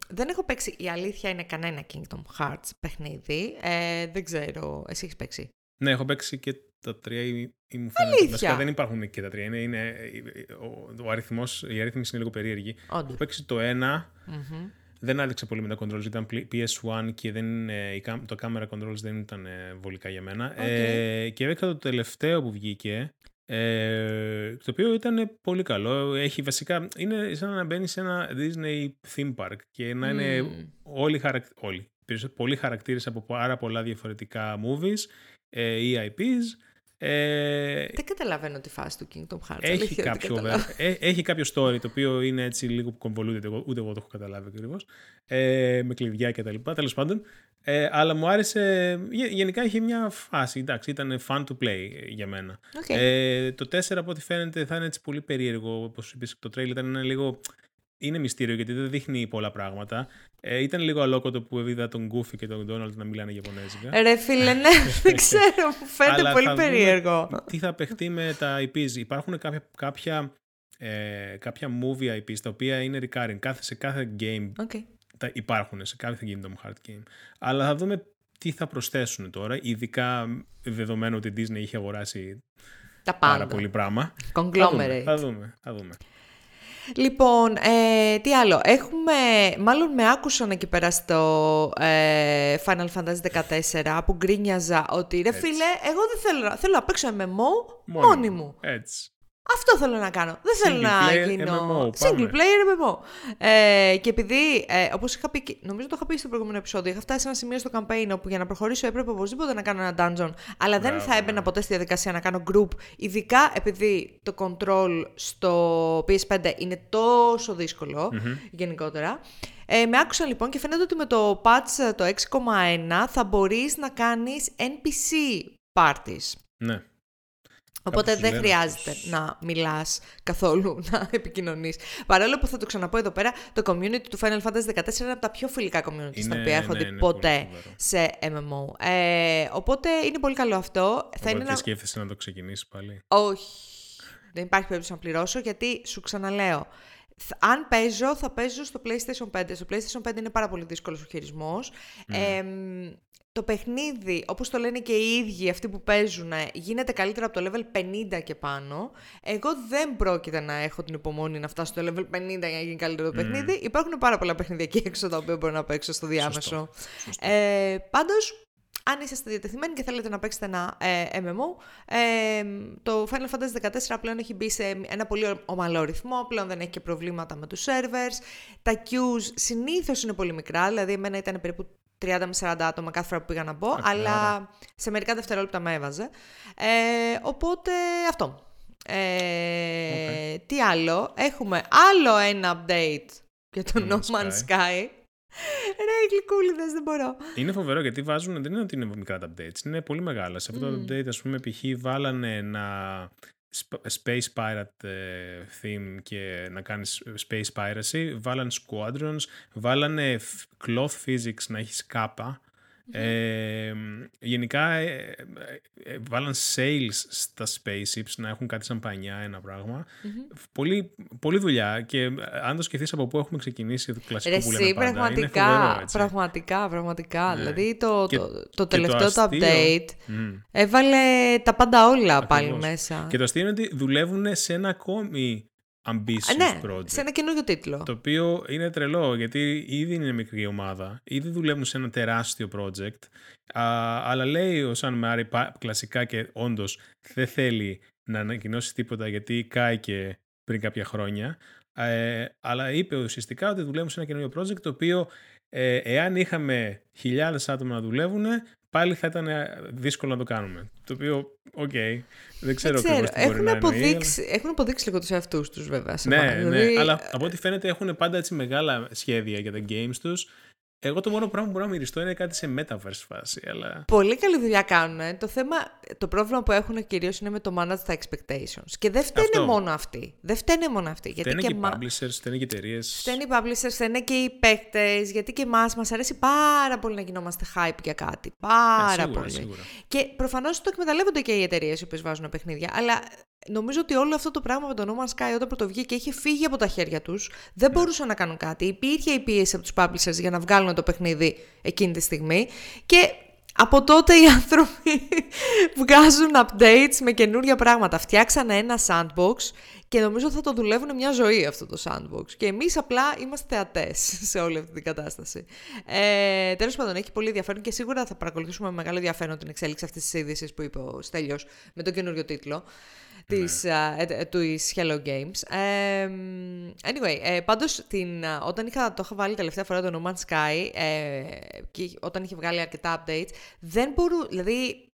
[SPEAKER 1] δεν έχω παίξει, η αλήθεια είναι κανένα Kingdom Hearts παιχνίδι. Ε, δεν ξέρω, εσύ έχεις παίξει;
[SPEAKER 2] Ναι, έχω παίξει και τα τρία ή, ή μου φαίνεται. Βασικά δεν υπάρχουν και τα τρία. Είναι, είναι, ο, ο αριθμός, η αριθμός είναι λίγο περίεργη. Όντως. Έχω παίξει το ενα mm-hmm. Δεν άδειξε πολύ με τα controls, ήταν PS1 και δεν, ε, το camera controls δεν ήταν ε, βολικά για μένα. Okay. Ε, και έπαιξα το τελευταίο που βγήκε, ε, το οποίο ήταν πολύ καλό. Έχει βασικά, είναι σαν να μπαίνει σε ένα Disney theme park και να είναι όλοι, χαρακ, όλοι πολλοί χαρακτήρες από πάρα πολλά διαφορετικά movies ε, ή IPs
[SPEAKER 1] ε, Δεν καταλαβαίνω τη φάση του Kingdom Hearts.
[SPEAKER 2] Έχει, κάποιο, ε, έχει κάποιο story το οποίο είναι έτσι λίγο που κομβολούνται, ούτε εγώ το έχω καταλάβει ακριβώς. Ε, με κλειδιά και τα λοιπά, τέλος πάντων. Ε, αλλά μου άρεσε, γενικά είχε μια φάση, εντάξει, ήταν fun to play για μένα. Okay. Ε, το 4 από ό,τι φαίνεται θα είναι έτσι πολύ περίεργο, όπως είπες το trailer ήταν λίγο είναι μυστήριο γιατί δεν δείχνει πολλά πράγματα. Ε, ήταν λίγο αλόκοτο που είδα τον Γκούφι και τον Ντόναλτ να μιλάνε Ιαπωνέζικα.
[SPEAKER 1] Ρε φίλε, ναι, [laughs] δεν ξέρω, μου φαίνεται πολύ περίεργο.
[SPEAKER 2] Τι θα παιχτεί με τα IPs. Υπάρχουν κάποια, κάποια, ε, κάποια movie IPs τα οποία είναι recurring. Κάθε, σε κάθε game okay. τα υπάρχουν, σε κάθε Kingdom Heart game. Αλλά θα δούμε τι θα προσθέσουν τώρα, ειδικά δεδομένου ότι η Disney είχε αγοράσει τα πάρα πολύ πράγμα.
[SPEAKER 1] Conglomerate.
[SPEAKER 2] Θα δούμε, θα δούμε.
[SPEAKER 1] Λοιπόν, ε, τι άλλο. Έχουμε, μάλλον με άκουσαν εκεί πέρα στο ε, Final Fantasy 14 που γκρίνιαζα ότι ρε φίλε, εγώ δεν θέλω, θέλω να παίξω MMO μόνη μου.
[SPEAKER 2] Έτσι.
[SPEAKER 1] Αυτό θέλω να κάνω. Δεν θέλω να γίνω. MMO, Single player MMO. Ε, και επειδή, ε, όπως είχα πει, νομίζω το είχα πει στο προηγούμενο επεισόδιο, είχα φτάσει σε ένα σημείο στο campaign όπου για να προχωρήσω έπρεπε οπωσδήποτε να κάνω ένα dungeon, αλλά δεν θα έμπαινα ναι. ποτέ στη διαδικασία να κάνω group, ειδικά επειδή το control στο PS5 είναι τόσο δύσκολο γενικότερα. Ε, με άκουσαν λοιπόν και φαίνεται ότι με το patch το 6,1 θα μπορείς να κάνεις NPC parties.
[SPEAKER 2] Ναι.
[SPEAKER 1] Οπότε δεν χρειάζεται να μιλάς καθόλου, [laughs] να επικοινωνείς. Παρόλο που θα το ξαναπώ εδώ πέρα, το community του Final Fantasy 14 είναι από τα πιο φιλικά community στα οποία έχω ναι, δει ποτέ σε MMO. Ε, οπότε είναι πολύ καλό αυτό.
[SPEAKER 2] Οπότε θα είναι ένα... σκέφτεσαι να το ξεκινήσει πάλι.
[SPEAKER 1] Όχι. Δεν υπάρχει περίπτωση να πληρώσω γιατί σου ξαναλέω. Αν παίζω, θα παίζω στο PlayStation 5. Στο PlayStation 5 είναι πάρα πολύ δύσκολος ο χειρισμός. Ε, το παιχνίδι, όπως το λένε και οι ίδιοι αυτοί που παίζουν, γίνεται καλύτερα από το level 50 και πάνω. Εγώ δεν πρόκειται να έχω την υπομονή να φτάσω στο level 50 για να γίνει καλύτερο το παιχνίδι. Υπάρχουν πάρα πολλά παιχνίδια εκεί έξω τα οποία μπορώ να παίξω στο διάμεσο. Ε, πάντως, αν είσαστε διατεθειμένοι και θέλετε να παίξετε ένα ε, MMO, ε, το Final Fantasy 14 πλέον έχει μπει σε ένα πολύ ομαλό ρυθμό, πλέον δεν έχει και προβλήματα με τους servers. Τα queues συνήθως είναι πολύ μικρά, δηλαδή εμένα ήταν περίπου 30 με 40 άτομα κάθε φορά που πήγα να μπω, αλλά σε μερικά δευτερόλεπτα με έβαζε. Ε, οπότε αυτό. Ε, Τι άλλο, έχουμε άλλο ένα update για το No Man's Sky. Ρε, γλυκούλιδες, δεν μπορώ.
[SPEAKER 2] Είναι φοβερό γιατί βάζουν, δεν είναι ότι είναι μικρά τα updates, είναι πολύ μεγάλα. Σε αυτό το update, ας πούμε, π.χ. βάλανε ένα Space Pirate ε, theme και να κάνεις Space Piracy, βάλανε Squadrons, βάλανε Cloth Physics να έχεις κάπα, ε, γενικά ε, ε, βάλαν sales στα spaceships να έχουν κάτι σαν πανιά, ένα Πολύ, πολύ δουλειά και αν το σκεφτείς από πού έχουμε ξεκινήσει το κλασικό που λέμε πάντα,
[SPEAKER 1] πραγματικά, είναι φοβερό, έτσι. πραγματικά, πραγματικά. Ναι. Δηλαδή το, το, το τελευταίο το, update έβαλε τα πάντα όλα πάλι μέσα.
[SPEAKER 2] Και το αστείο είναι ότι δουλεύουν σε ένα ακόμη ambitious
[SPEAKER 1] ναι,
[SPEAKER 2] project.
[SPEAKER 1] σε ένα καινούριο τίτλο.
[SPEAKER 2] Το οποίο είναι τρελό, γιατί ήδη είναι μικρή ομάδα, ήδη δουλεύουν σε ένα τεράστιο project, α, αλλά λέει ο Σαν Μάρι κλασικά και όντως δεν θέλει να ανακοινώσει τίποτα γιατί κάηκε πριν κάποια χρόνια, ε, αλλά είπε ουσιαστικά ότι δουλεύουν σε ένα καινούριο project το οποίο ε, εάν είχαμε χιλιάδες άτομα να δουλεύουν, πάλι θα ήταν δύσκολο να το κάνουμε. Το οποίο, οκ, okay, δεν ξέρω,
[SPEAKER 1] δεν
[SPEAKER 2] ξέρω.
[SPEAKER 1] Έχουν, να αποδείξει, αλλά... έχουν αποδείξει λίγο τους εαυτούς τους βέβαια.
[SPEAKER 2] ναι, ναι, δηλαδή... αλλά από ό,τι φαίνεται έχουν πάντα έτσι μεγάλα σχέδια για τα games τους εγώ το μόνο πράγμα που μπορώ να μυριστώ είναι κάτι σε metaverse φάση. Αλλά...
[SPEAKER 1] Πολύ καλή δουλειά κάνουν. Το, θέμα, το πρόβλημα που έχουν κυρίως είναι με το manage τα expectations. Και δεν φταίνε Αυτό. μόνο αυτοί. Δεν φταίνε μόνο αυτοί.
[SPEAKER 2] Γιατί φταίνε και, και publishers, φταίνε και εταιρείες.
[SPEAKER 1] Φταίνε οι publishers, φταίνε και οι παίκτες. Γιατί και εμάς μας αρέσει πάρα πολύ να γινόμαστε hype για κάτι. Πάρα
[SPEAKER 2] ε, σίγουρα,
[SPEAKER 1] πολύ.
[SPEAKER 2] Σίγουρα.
[SPEAKER 1] Και προφανώς το εκμεταλλεύονται και οι εταιρείες οι οποίες βάζουν παιχνίδια. Αλλά νομίζω ότι όλο αυτό το πράγμα με το No Man's Sky όταν πρωτοβγήκε είχε φύγει από τα χέρια τους. Δεν ναι. μπορούσαν να κάνουν κάτι. Υπήρχε η πίεση από τους publishers για να βγάλουν το παιχνίδι εκείνη τη στιγμή και από τότε οι [laughs] άνθρωποι βγάζουν updates με καινούρια πράγματα. Φτιάξανε ένα sandbox και νομίζω θα το δουλεύουν μια ζωή αυτό το sandbox. Και εμείς απλά είμαστε θεατές [laughs] σε όλη αυτή την κατάσταση. Ε, τέλος πάντων, έχει πολύ ενδιαφέρον και σίγουρα θα παρακολουθήσουμε με μεγάλο ενδιαφέρον την εξέλιξη αυτής της είδησης που είπε ο Στέλιος με τον καινούριο τίτλο της, ναι. του Hello Games. Ε, anyway, ε, πάντως την, όταν είχα, το είχα βάλει τελευταία φορά το No Man's Sky ε, και όταν είχε βγάλει αρκετά updates, δεν μπορού, δηλαδή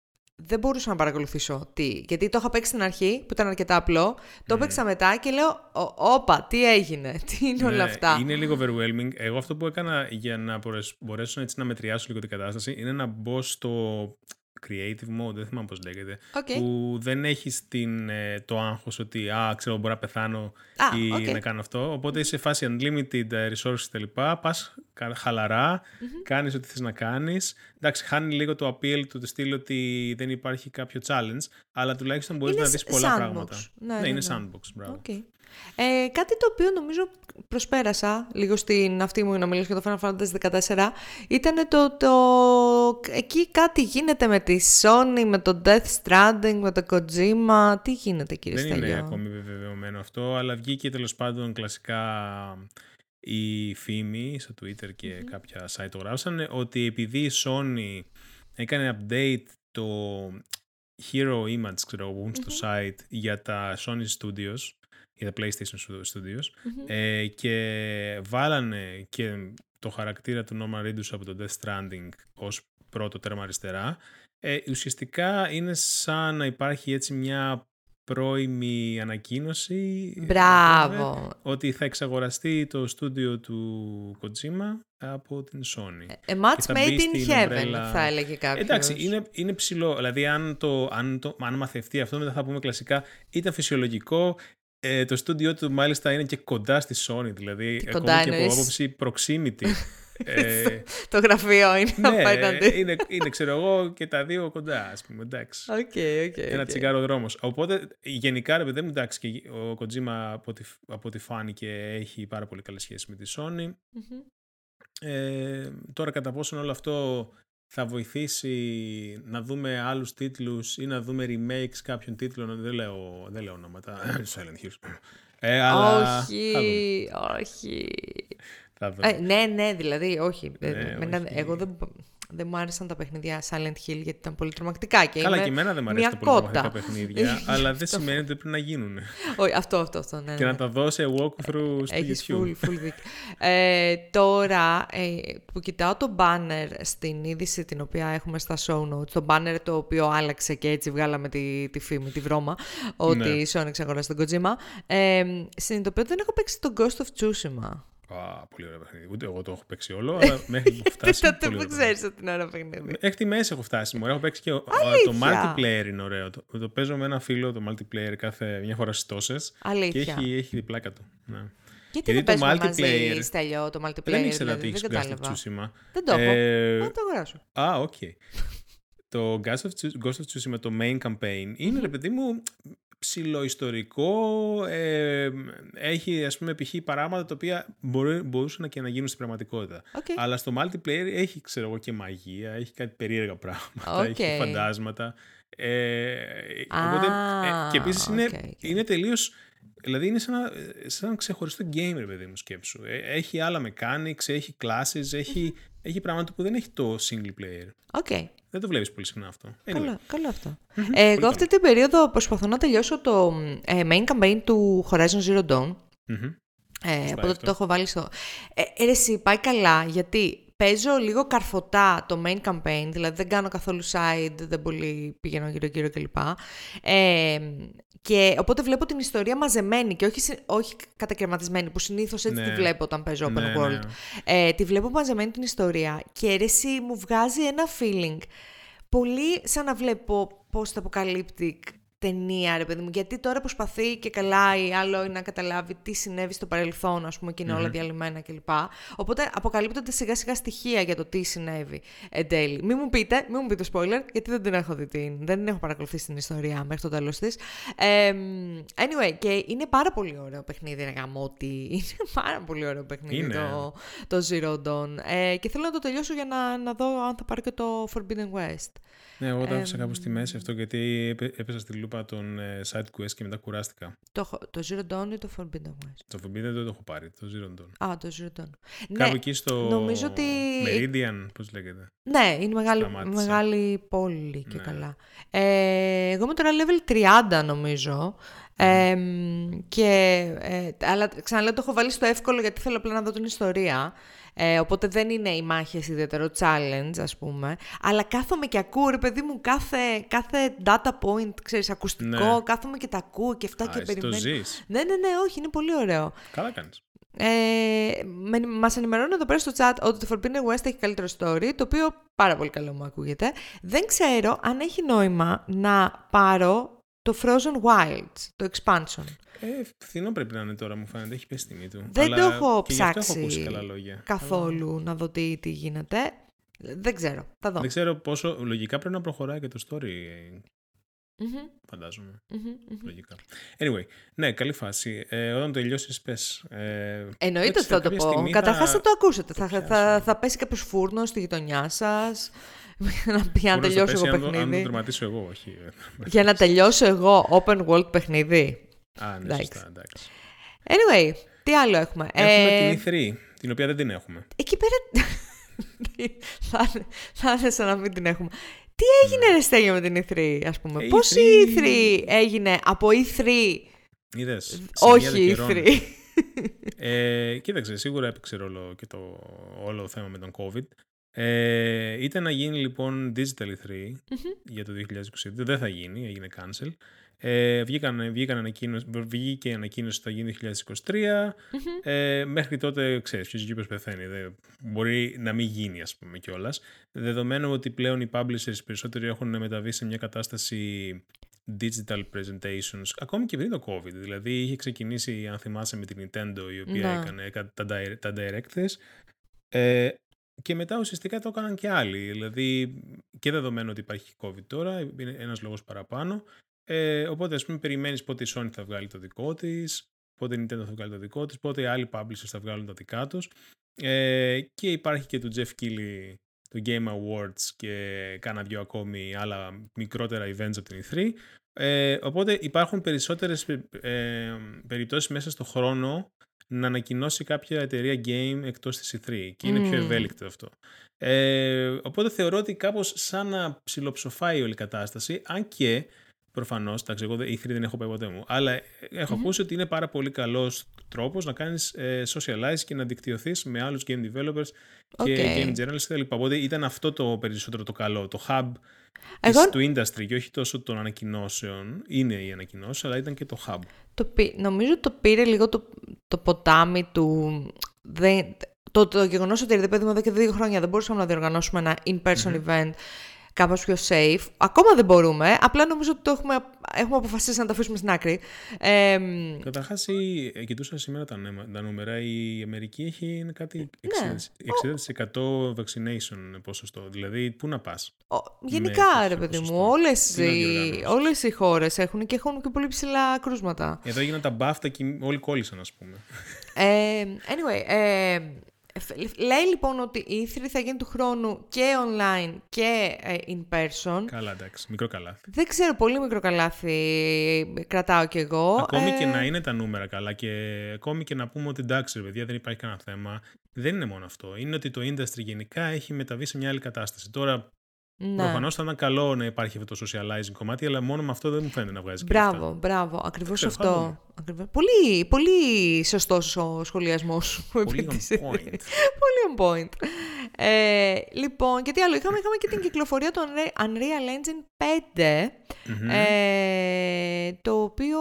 [SPEAKER 1] δεν μπορούσα να παρακολουθήσω τι. Γιατί το είχα παίξει στην αρχή, που ήταν αρκετά απλό. Το έπαιξα μετά και λέω, όπα, τι έγινε, [laughs] τι είναι όλα ναι, αυτά.
[SPEAKER 2] Είναι λίγο overwhelming. Εγώ αυτό που έκανα για να μπορέσω έτσι να μετριάσω λίγο την κατάσταση είναι να μπω στο creative mode, δεν θυμάμαι πώς λέγεται, που δεν έχεις την, ε, το άγχος ότι «Α, ξέρω, μπορώ να πεθάνω ή okay. να κάνω αυτό». Οπότε είσαι σε φάση unlimited ε, resources και λοιπά, πας χαλαρά, mm-hmm. κάνεις ό,τι θες να κάνεις. Εντάξει, χάνει λίγο το appeal του στυλ ότι δεν υπάρχει κάποιο challenge, αλλά τουλάχιστον μπορείς να δεις πολλά πράγματα.
[SPEAKER 1] Ναι,
[SPEAKER 2] ναι,
[SPEAKER 1] ναι,
[SPEAKER 2] είναι
[SPEAKER 1] ναι.
[SPEAKER 2] sandbox, μπράβο.
[SPEAKER 1] Okay. Ε, κάτι το οποίο νομίζω προσπέρασα λίγο στην αυτή μου να μιλήσω για το Final Fantasy 14 ήταν το, το εκεί κάτι γίνεται με τη Sony, με το Death Stranding, με το Kojima. Τι γίνεται κύριε
[SPEAKER 2] Δεν είναι ακόμη βεβαιωμένο αυτό, αλλά βγήκε τέλος πάντων κλασικά η φήμη στο Twitter και mm-hmm. κάποια site το γράψανε ότι επειδή η Sony έκανε update το Hero Image ξέρω, που mm-hmm. στο site για τα Sony Studios για τα PlayStation Studios ε, και βάλανε και το χαρακτήρα του Norman Reedus από το Death Stranding ως πρώτο τέρμα αριστερά ε, ουσιαστικά είναι σαν να υπάρχει έτσι μια πρώιμη ανακοίνωση
[SPEAKER 1] Μπράβο.
[SPEAKER 2] ότι θα εξαγοραστεί το στούντιο του Kojima από την Sony.
[SPEAKER 1] A match made in heaven θα έλεγε κάποιος.
[SPEAKER 2] Εντάξει, είναι, είναι ψηλό. Δηλαδή αν, το, αν, το, αν μαθευτεί αυτό μετά θα πούμε κλασικά ήταν φυσιολογικό, ε, το στούντιό του μάλιστα είναι και κοντά στη Sony, δηλαδή και κοντά και από άποψη proximity. [laughs]
[SPEAKER 1] ε, το γραφείο είναι
[SPEAKER 2] ναι, απέναντι. Είναι, είναι, ξέρω εγώ, και τα δύο κοντά, ας πούμε, εντάξει.
[SPEAKER 1] Okay, okay,
[SPEAKER 2] Ένα okay. τσιγάρο δρόμος. Οπότε, γενικά, ρε παιδί μου, εντάξει, και ο Kojima, από ό,τι, από ό,τι φάνηκε, έχει πάρα πολύ καλή σχέση με τη Sony. Mm-hmm. Ε, τώρα, κατά πόσον όλο αυτό θα βοηθήσει να δούμε άλλους τίτλους ή να δούμε remakes κάποιων τίτλων. Δεν λέω, δεν λέω ονόματα. [laughs] Silent Hills.
[SPEAKER 1] Ε, αλλά όχι, όχι. Ε, ναι, ναι, δηλαδή, όχι. Ε, ναι, όχι. Εγώ δεν, δεν μου άρεσαν τα παιχνίδια Silent Hill γιατί ήταν πολύ τρομακτικά. Και
[SPEAKER 2] Καλά,
[SPEAKER 1] είμαι
[SPEAKER 2] και εμένα δεν μου αρέσουν τα
[SPEAKER 1] μια
[SPEAKER 2] πολύ τρομακτικά
[SPEAKER 1] κότα.
[SPEAKER 2] παιχνίδια, [laughs] αλλά δεν σημαίνει ότι πρέπει να γίνουν.
[SPEAKER 1] Όχι, αυτό, αυτό, αυτό. Ναι,
[SPEAKER 2] και
[SPEAKER 1] ναι.
[SPEAKER 2] να τα δω σε walkthrough στο
[SPEAKER 1] Έχεις
[SPEAKER 2] YouTube.
[SPEAKER 1] full, full δίκιο. Ε, τώρα ε, που κοιτάω το banner στην είδηση την οποία έχουμε στα show notes, το banner το οποίο άλλαξε και έτσι βγάλαμε τη, τη φήμη, τη βρώμα, ότι
[SPEAKER 2] Ναι.
[SPEAKER 1] η Sony ξαγοράσει τον Kojima, ε, συνειδητοποιώ ότι δεν έχω παίξει το Ghost of Tsushima.
[SPEAKER 2] Α, πολύ ωραίο παιχνίδι. Ούτε εγώ το έχω παίξει όλο, αλλά [laughs] μέχρι που έχω φτάσει.
[SPEAKER 1] Τότε
[SPEAKER 2] πολύ
[SPEAKER 1] που
[SPEAKER 2] ωραίο
[SPEAKER 1] ξέρεις ότι είναι ωραίο παιχνίδι.
[SPEAKER 2] Μέχρι τη μέση έχω φτάσει. Μου έχω παίξει και ο- το
[SPEAKER 1] Αλήθεια;
[SPEAKER 2] multiplayer είναι ωραίο. Το, το παίζω με ένα φίλο το multiplayer κάθε μια φορά στις τόσες. Και
[SPEAKER 1] Αλήθεια.
[SPEAKER 2] έχει, έχει διπλάκα του. Ναι.
[SPEAKER 1] Γιατί
[SPEAKER 2] Γιατί
[SPEAKER 1] δεν
[SPEAKER 2] το
[SPEAKER 1] παίζουμε μαζί,
[SPEAKER 2] multiplayer-
[SPEAKER 1] Στέλιο, το multiplayer,
[SPEAKER 2] Δεν ήξερα
[SPEAKER 1] δηλαδή,
[SPEAKER 2] ότι
[SPEAKER 1] δεν
[SPEAKER 2] έχεις Ghost of
[SPEAKER 1] κατάλαβα.
[SPEAKER 2] Tsushima.
[SPEAKER 1] Δεν το έχω.
[SPEAKER 2] Ε,
[SPEAKER 1] Να το αγοράσω.
[SPEAKER 2] Α, οκ. Το Ghost of, Tsu- Ghost of Tsushima, το main campaign, είναι, ρε παιδί μου, ψιλοϊστορικό, ε, έχει ας πούμε π.χ. πράγματα τα οποία μπορεί, μπορούσαν και να γίνουν στην πραγματικότητα.
[SPEAKER 1] Οκ.
[SPEAKER 2] Αλλά στο multiplayer έχει, ξέρω εγώ, και μαγεία, έχει κάτι περίεργα πράγματα,
[SPEAKER 1] Οκ.
[SPEAKER 2] έχει και φαντάσματα. Ε, οπότε,
[SPEAKER 1] Α,
[SPEAKER 2] ε, και επίσης είναι,
[SPEAKER 1] οκ, οκ.
[SPEAKER 2] είναι τελείως... Δηλαδή είναι σαν, ένα- σαν ένα ξεχωριστό game, ρε παιδί μου, σκέψου. Ε, έχει άλλα mechanics, έχει classes, έχει, έχει πράγματα που δεν έχει το single player.
[SPEAKER 1] Οκ.
[SPEAKER 2] Δεν το βλέπεις πολύ συχνά αυτό. Anyway.
[SPEAKER 1] Καλό, καλό αυτό. Ε, εγώ αυτή την περίοδο προσπαθώ να τελειώσω το ε, main campaign του Horizon Zero Dawn.
[SPEAKER 2] Μμμ.
[SPEAKER 1] Ε, οπότε
[SPEAKER 2] αυτό.
[SPEAKER 1] το έχω βάλει στο... Ε, ε, ρε, εσύ, πάει καλά, γιατί παίζω λίγο καρφωτά το main campaign, δηλαδή δεν κάνω καθόλου side, δεν πολύ πηγαίνω γύρω-γύρω κλπ. Ε, και οπότε βλέπω την ιστορία μαζεμένη και όχι, συ- όχι κατακαιρματισμένη, που συνήθως έτσι
[SPEAKER 2] Ναι.
[SPEAKER 1] τη βλέπω όταν παίζω open
[SPEAKER 2] Ναι,
[SPEAKER 1] world.
[SPEAKER 2] ναι.
[SPEAKER 1] Ε, τη βλέπω μαζεμένη την ιστορία και ρε, εσύ, μου βγάζει ένα feeling πολύ σαν να βλέπω πώς τα αποκαλύπτει ταινία, ρε παιδί μου. Γιατί τώρα προσπαθεί και καλά η άλλο να καταλάβει τι συνέβη στο παρελθόν, ας πούμε, και ειναι όλα διαλυμένα κλπ. Οπότε αποκαλύπτονται σιγά σιγά στοιχεία για το τι συνέβη εν τέλει. Μην μου πείτε, μην μου πείτε spoiler, γιατί δεν την έχω δει την, δεν την έχω παρακολουθήσει την ιστορία μέχρι το τέλος της. Ε, anyway, και είναι πάρα πολύ ωραίο παιχνίδι, ρε γαμώτη. Είναι [laughs] πάρα πολύ ωραίο παιχνίδι
[SPEAKER 2] Είναι.
[SPEAKER 1] το, το Zero Dawn. Ε, και θέλω να το τελειώσω για να, να δω αν θα πάρω και το Forbidden West.
[SPEAKER 2] Ναι, εγώ το άφησα κάπου στη μέση αυτό γιατί έπε- έπεσα στη λούπα των ε, side quest και μετά κουράστηκα.
[SPEAKER 1] Το, έχω- το Zero Dawn ή το Forbidden West;
[SPEAKER 2] Το Forbidden δεν το έχω πάρει, το Zero Dawn.
[SPEAKER 1] Α, το Zero Dawn.
[SPEAKER 2] Κάπου
[SPEAKER 1] Ναι,
[SPEAKER 2] εκεί στο
[SPEAKER 1] νομίζω ότι-
[SPEAKER 2] Meridian, πώς λέγεται.
[SPEAKER 1] ναι, είναι μεγάλη,
[SPEAKER 2] Σταμάτησα.
[SPEAKER 1] μεγάλη πόλη και
[SPEAKER 2] Ναι.
[SPEAKER 1] καλά. Ε, εγώ είμαι τώρα level 30 νομίζω. Ε, και, ε, αλλά ξαναλέω το έχω βάλει στο εύκολο γιατί θέλω απλά να δω την ιστορία. Ε, οπότε δεν είναι οι μάχες ιδιαίτερο challenge ας πούμε. Αλλά κάθομαι και ακούω ρε παιδί μου κάθε, κάθε data point, ξέρεις, ακουστικό.
[SPEAKER 2] Ναι.
[SPEAKER 1] Κάθομαι και τα ακούω και αυτά
[SPEAKER 2] Α,
[SPEAKER 1] και
[SPEAKER 2] εσύ το
[SPEAKER 1] περιμένω.
[SPEAKER 2] ζεις.
[SPEAKER 1] Ναι, ναι, ναι, όχι, είναι πολύ ωραίο.
[SPEAKER 2] Καλά κάνεις.
[SPEAKER 1] Ε, με, μας ενημερώνουν εδώ πέρα στο chat ότι το Forbidden West έχει καλύτερο story, το οποίο πάρα πολύ καλό μου ακούγεται. Δεν ξέρω αν έχει νόημα να πάρω το Frozen Wilds, το expansion.
[SPEAKER 2] Ε, φθηνό πρέπει να είναι τώρα, μου φαίνεται. Έχει πέσει τιμή του.
[SPEAKER 1] Δεν
[SPEAKER 2] Αλλά
[SPEAKER 1] το έχω
[SPEAKER 2] και γι' αυτό
[SPEAKER 1] ψάξει
[SPEAKER 2] έχω ακούσει καλά λόγια.
[SPEAKER 1] καθόλου να δω τι, τι γίνεται. Δεν ξέρω, θα δω.
[SPEAKER 2] Δεν ξέρω πόσο. Λογικά πρέπει να προχωράει και το story, ε,
[SPEAKER 1] Μμμ,
[SPEAKER 2] φαντάζομαι.
[SPEAKER 1] μμμ, μμμ.
[SPEAKER 2] Λογικά. Anyway, ναι, καλή φάση. Ε, όταν τελειώσει, πε. Ε,
[SPEAKER 1] Εννοείται ότι
[SPEAKER 2] εντάξει,
[SPEAKER 1] θα το
[SPEAKER 2] κάποια
[SPEAKER 1] πω.
[SPEAKER 2] στιγμή
[SPEAKER 1] Καταρχά θα... το ακούσετε. Θα, θα,
[SPEAKER 2] πιάσω.
[SPEAKER 1] θα πέσει κάποιο φούρνο στη γειτονιά σα. για να, για να
[SPEAKER 2] Μπορώ
[SPEAKER 1] τελειώσω
[SPEAKER 2] πέσει
[SPEAKER 1] εγώ
[SPEAKER 2] αν το- Αν το
[SPEAKER 1] παιχνίδι.
[SPEAKER 2] τερματίσω εγώ, όχι. ε.
[SPEAKER 1] για να τελειώσω εγώ open world παιχνίδι.
[SPEAKER 2] Α, ναι,
[SPEAKER 1] Εντάξει.
[SPEAKER 2] σωστά, εντάξει.
[SPEAKER 1] Anyway, τι άλλο έχουμε.
[SPEAKER 2] Έχουμε
[SPEAKER 1] Ε,
[SPEAKER 2] την E3, την οποία δεν την έχουμε.
[SPEAKER 1] Εκεί πέρα. θα, είναι- θα είναι σαν να μην την έχουμε. Τι έγινε ρε Στέλιο με την E3, ας πούμε;
[SPEAKER 2] Ε,
[SPEAKER 1] Πώς
[SPEAKER 2] E3
[SPEAKER 1] η E3 έγινε από E3,
[SPEAKER 2] Είδες,
[SPEAKER 1] όχι
[SPEAKER 2] καιρών.
[SPEAKER 1] E3. [laughs]
[SPEAKER 2] Ε, κοίταξε, σίγουρα έπαιξε ρόλο και το όλο θέμα με τον COVID. Ε, ήταν να γίνει λοιπόν Digital E3 για το 2022. Δεν θα γίνει, έγινε cancel. Ε, βγήκαν, βγήκαν ανακοίνωση, βγήκε η ανακοίνωση ότι θα γίνει 2023. Ε, μέχρι τότε, ξέρεις, ποιος YouTubers πεθαίνει. Δεν, μπορεί να μην γίνει, ας πούμε, κιόλας. Δεδομένου ότι πλέον οι publishers περισσότεροι έχουν μεταβεί σε μια κατάσταση digital presentations, ακόμη και πριν το COVID. Δηλαδή, είχε ξεκινήσει, αν θυμάσαι, με την Nintendo, η οποία
[SPEAKER 1] Ναι.
[SPEAKER 2] έκανε κα- τα, direct- τα directors. Ε, και μετά ουσιαστικά το έκαναν και άλλοι. Δηλαδή, και δεδομένου ότι υπάρχει COVID τώρα, είναι ένας λόγος παραπάνω. Ε, οπότε, ας πούμε, περιμένεις πότε η Sony θα βγάλει το δικό της, πότε η Nintendo θα βγάλει το δικό της, πότε οι άλλοι publishers θα βγάλουν τα δικά τους. Ε, και υπάρχει και του Jeff Keighley το Game Awards και κάνα δυο ακόμη άλλα μικρότερα events από την E3. Ε, οπότε υπάρχουν περισσότερες ε, περιπτώσεις μέσα στο χρόνο να ανακοινώσει κάποια εταιρεία game εκτός της E3 και είναι πιο ευέλικτο αυτό. Ε, οπότε θεωρώ ότι κάπως σαν να ψιλοψοφάει όλη η κατάσταση, αν και Προφανώς, εντάξει, εγώ η 3 δεν έχω πάει ποτέ μου. Αλλά έχω ακούσει ότι είναι πάρα πολύ καλός τρόπος να κάνεις ε, socialize και να δικτυωθείς με άλλους game developers και game journalists κτλ. Οπότε ήταν αυτό το περισσότερο το καλό. Το hub εγώ... του industry και όχι τόσο των ανακοινώσεων. Είναι οι ανακοινώσεις, αλλά ήταν και το hub.
[SPEAKER 1] Το, νομίζω το πήρε λίγο το, το ποτάμι του. Δεν, το, το γεγονός ότι ρε παιδί μου εδώ και δύο χρόνια δεν μπορούσαμε να διοργανώσουμε ένα in-person event κάπως πιο safe. Ακόμα δεν μπορούμε. Απλά νομίζω ότι το έχουμε, έχουμε αποφασίσει να το αφήσουμε στην άκρη. Ε,
[SPEAKER 2] Καταρχάς, κοιτούσα σήμερα τα, τα νούμερα. Η Αμερική έχει κάτι 60%, 60% vaccination ποσοστό. Δηλαδή, πού να πας;
[SPEAKER 1] Γενικά, ρε παιδί μου, όλες οι, όλες οι χώρες έχουν και έχουν και πολύ ψηλά κρούσματα.
[SPEAKER 2] Εδώ έγιναν τα μπάφτα και όλοι κόλλησαν, ας πούμε.
[SPEAKER 1] Ε, anyway, ε, Λέει λοιπόν ότι η E3 θα γίνει του χρόνου και online και ε, in person.
[SPEAKER 2] Καλά, εντάξει. Μικρό καλάθι.
[SPEAKER 1] Δεν ξέρω, πολύ μικρό καλάθι κρατάω κι εγώ.
[SPEAKER 2] Ακόμη και ε, να είναι τα νούμερα καλά και ακόμη και να πούμε ότι εντάξει, ρε παιδιά, δεν υπάρχει κανένα θέμα. Δεν είναι μόνο αυτό. Είναι ότι το industry γενικά έχει μεταβεί σε μια άλλη κατάσταση. Τώρα ναι. Προφανώς θα ήταν καλό να υπάρχει αυτό το socializing κομμάτι, αλλά μόνο με αυτό δεν μου φαίνεται να βγάζει
[SPEAKER 1] Μπράβο,
[SPEAKER 2] και
[SPEAKER 1] μπράβο. Ακριβώς αυτό. Ακριβώς. Πολύ, πολύ σωστός ο σχολιασμός σου.
[SPEAKER 2] Πολύ on point. [laughs]
[SPEAKER 1] πολύ on point. Ε, λοιπόν, και τι άλλο. Είχαμε, είχαμε και την κυκλοφορία του Unreal Engine 5, ε, το οποίο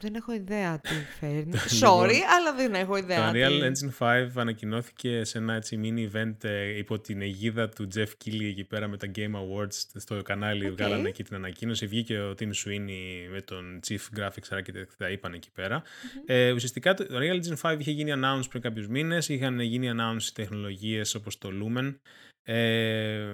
[SPEAKER 1] δεν έχω ιδέα τι [laughs] φέρνει. Sorry, αλλά δεν έχω ιδέα.
[SPEAKER 2] Το Unreal Engine 5 ανακοινώθηκε σε ένα έτσι mini event ε, υπό την αιγίδα του Jeff Keighley εκεί πέρα με τα Game Awards στο κανάλι. Okay. Βγάλανε εκεί την ανακοίνωση. Βγήκε ο Tim Sweeney με τον Chief Graphics Architect, τα είπαν εκεί πέρα. Mm-hmm. Ε, ουσιαστικά το Unreal Engine 5 είχε γίνει announce πριν κάποιους μήνες. Είχαν γίνει announce τεχνολογίες όπως το Lumen. Ε,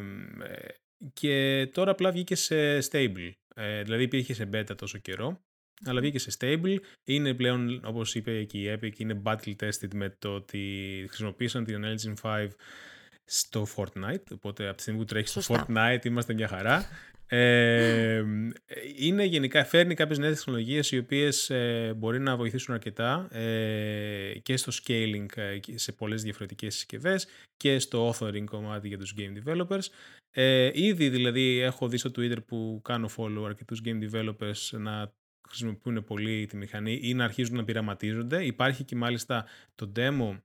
[SPEAKER 2] και τώρα απλά βγήκε σε stable. Ε, δηλαδή υπήρχε σε beta τόσο καιρό αλλά βγήκε σε stable. Είναι πλέον, όπως είπε και η Epic, είναι battle tested με το ότι χρησιμοποίησαν την Unreal Engine 5 στο Fortnite, οπότε από τη στιγμή που τρέχει στο Fortnite είμαστε μια χαρά. Ε, είναι γενικά, φέρνει κάποιες νέες τεχνολογίες οι οποίες ε, μπορεί να βοηθήσουν αρκετά ε, και στο scaling ε, σε πολλές διαφορετικές συσκευές και στο authoring κομμάτι για τους game developers. Ε, ήδη δηλαδή έχω δει στο Twitter που κάνω follow αρκετούς game developers να χρησιμοποιούν πολύ τη μηχανή ή να αρχίζουν να πειραματίζονται. Υπάρχει και μάλιστα το demo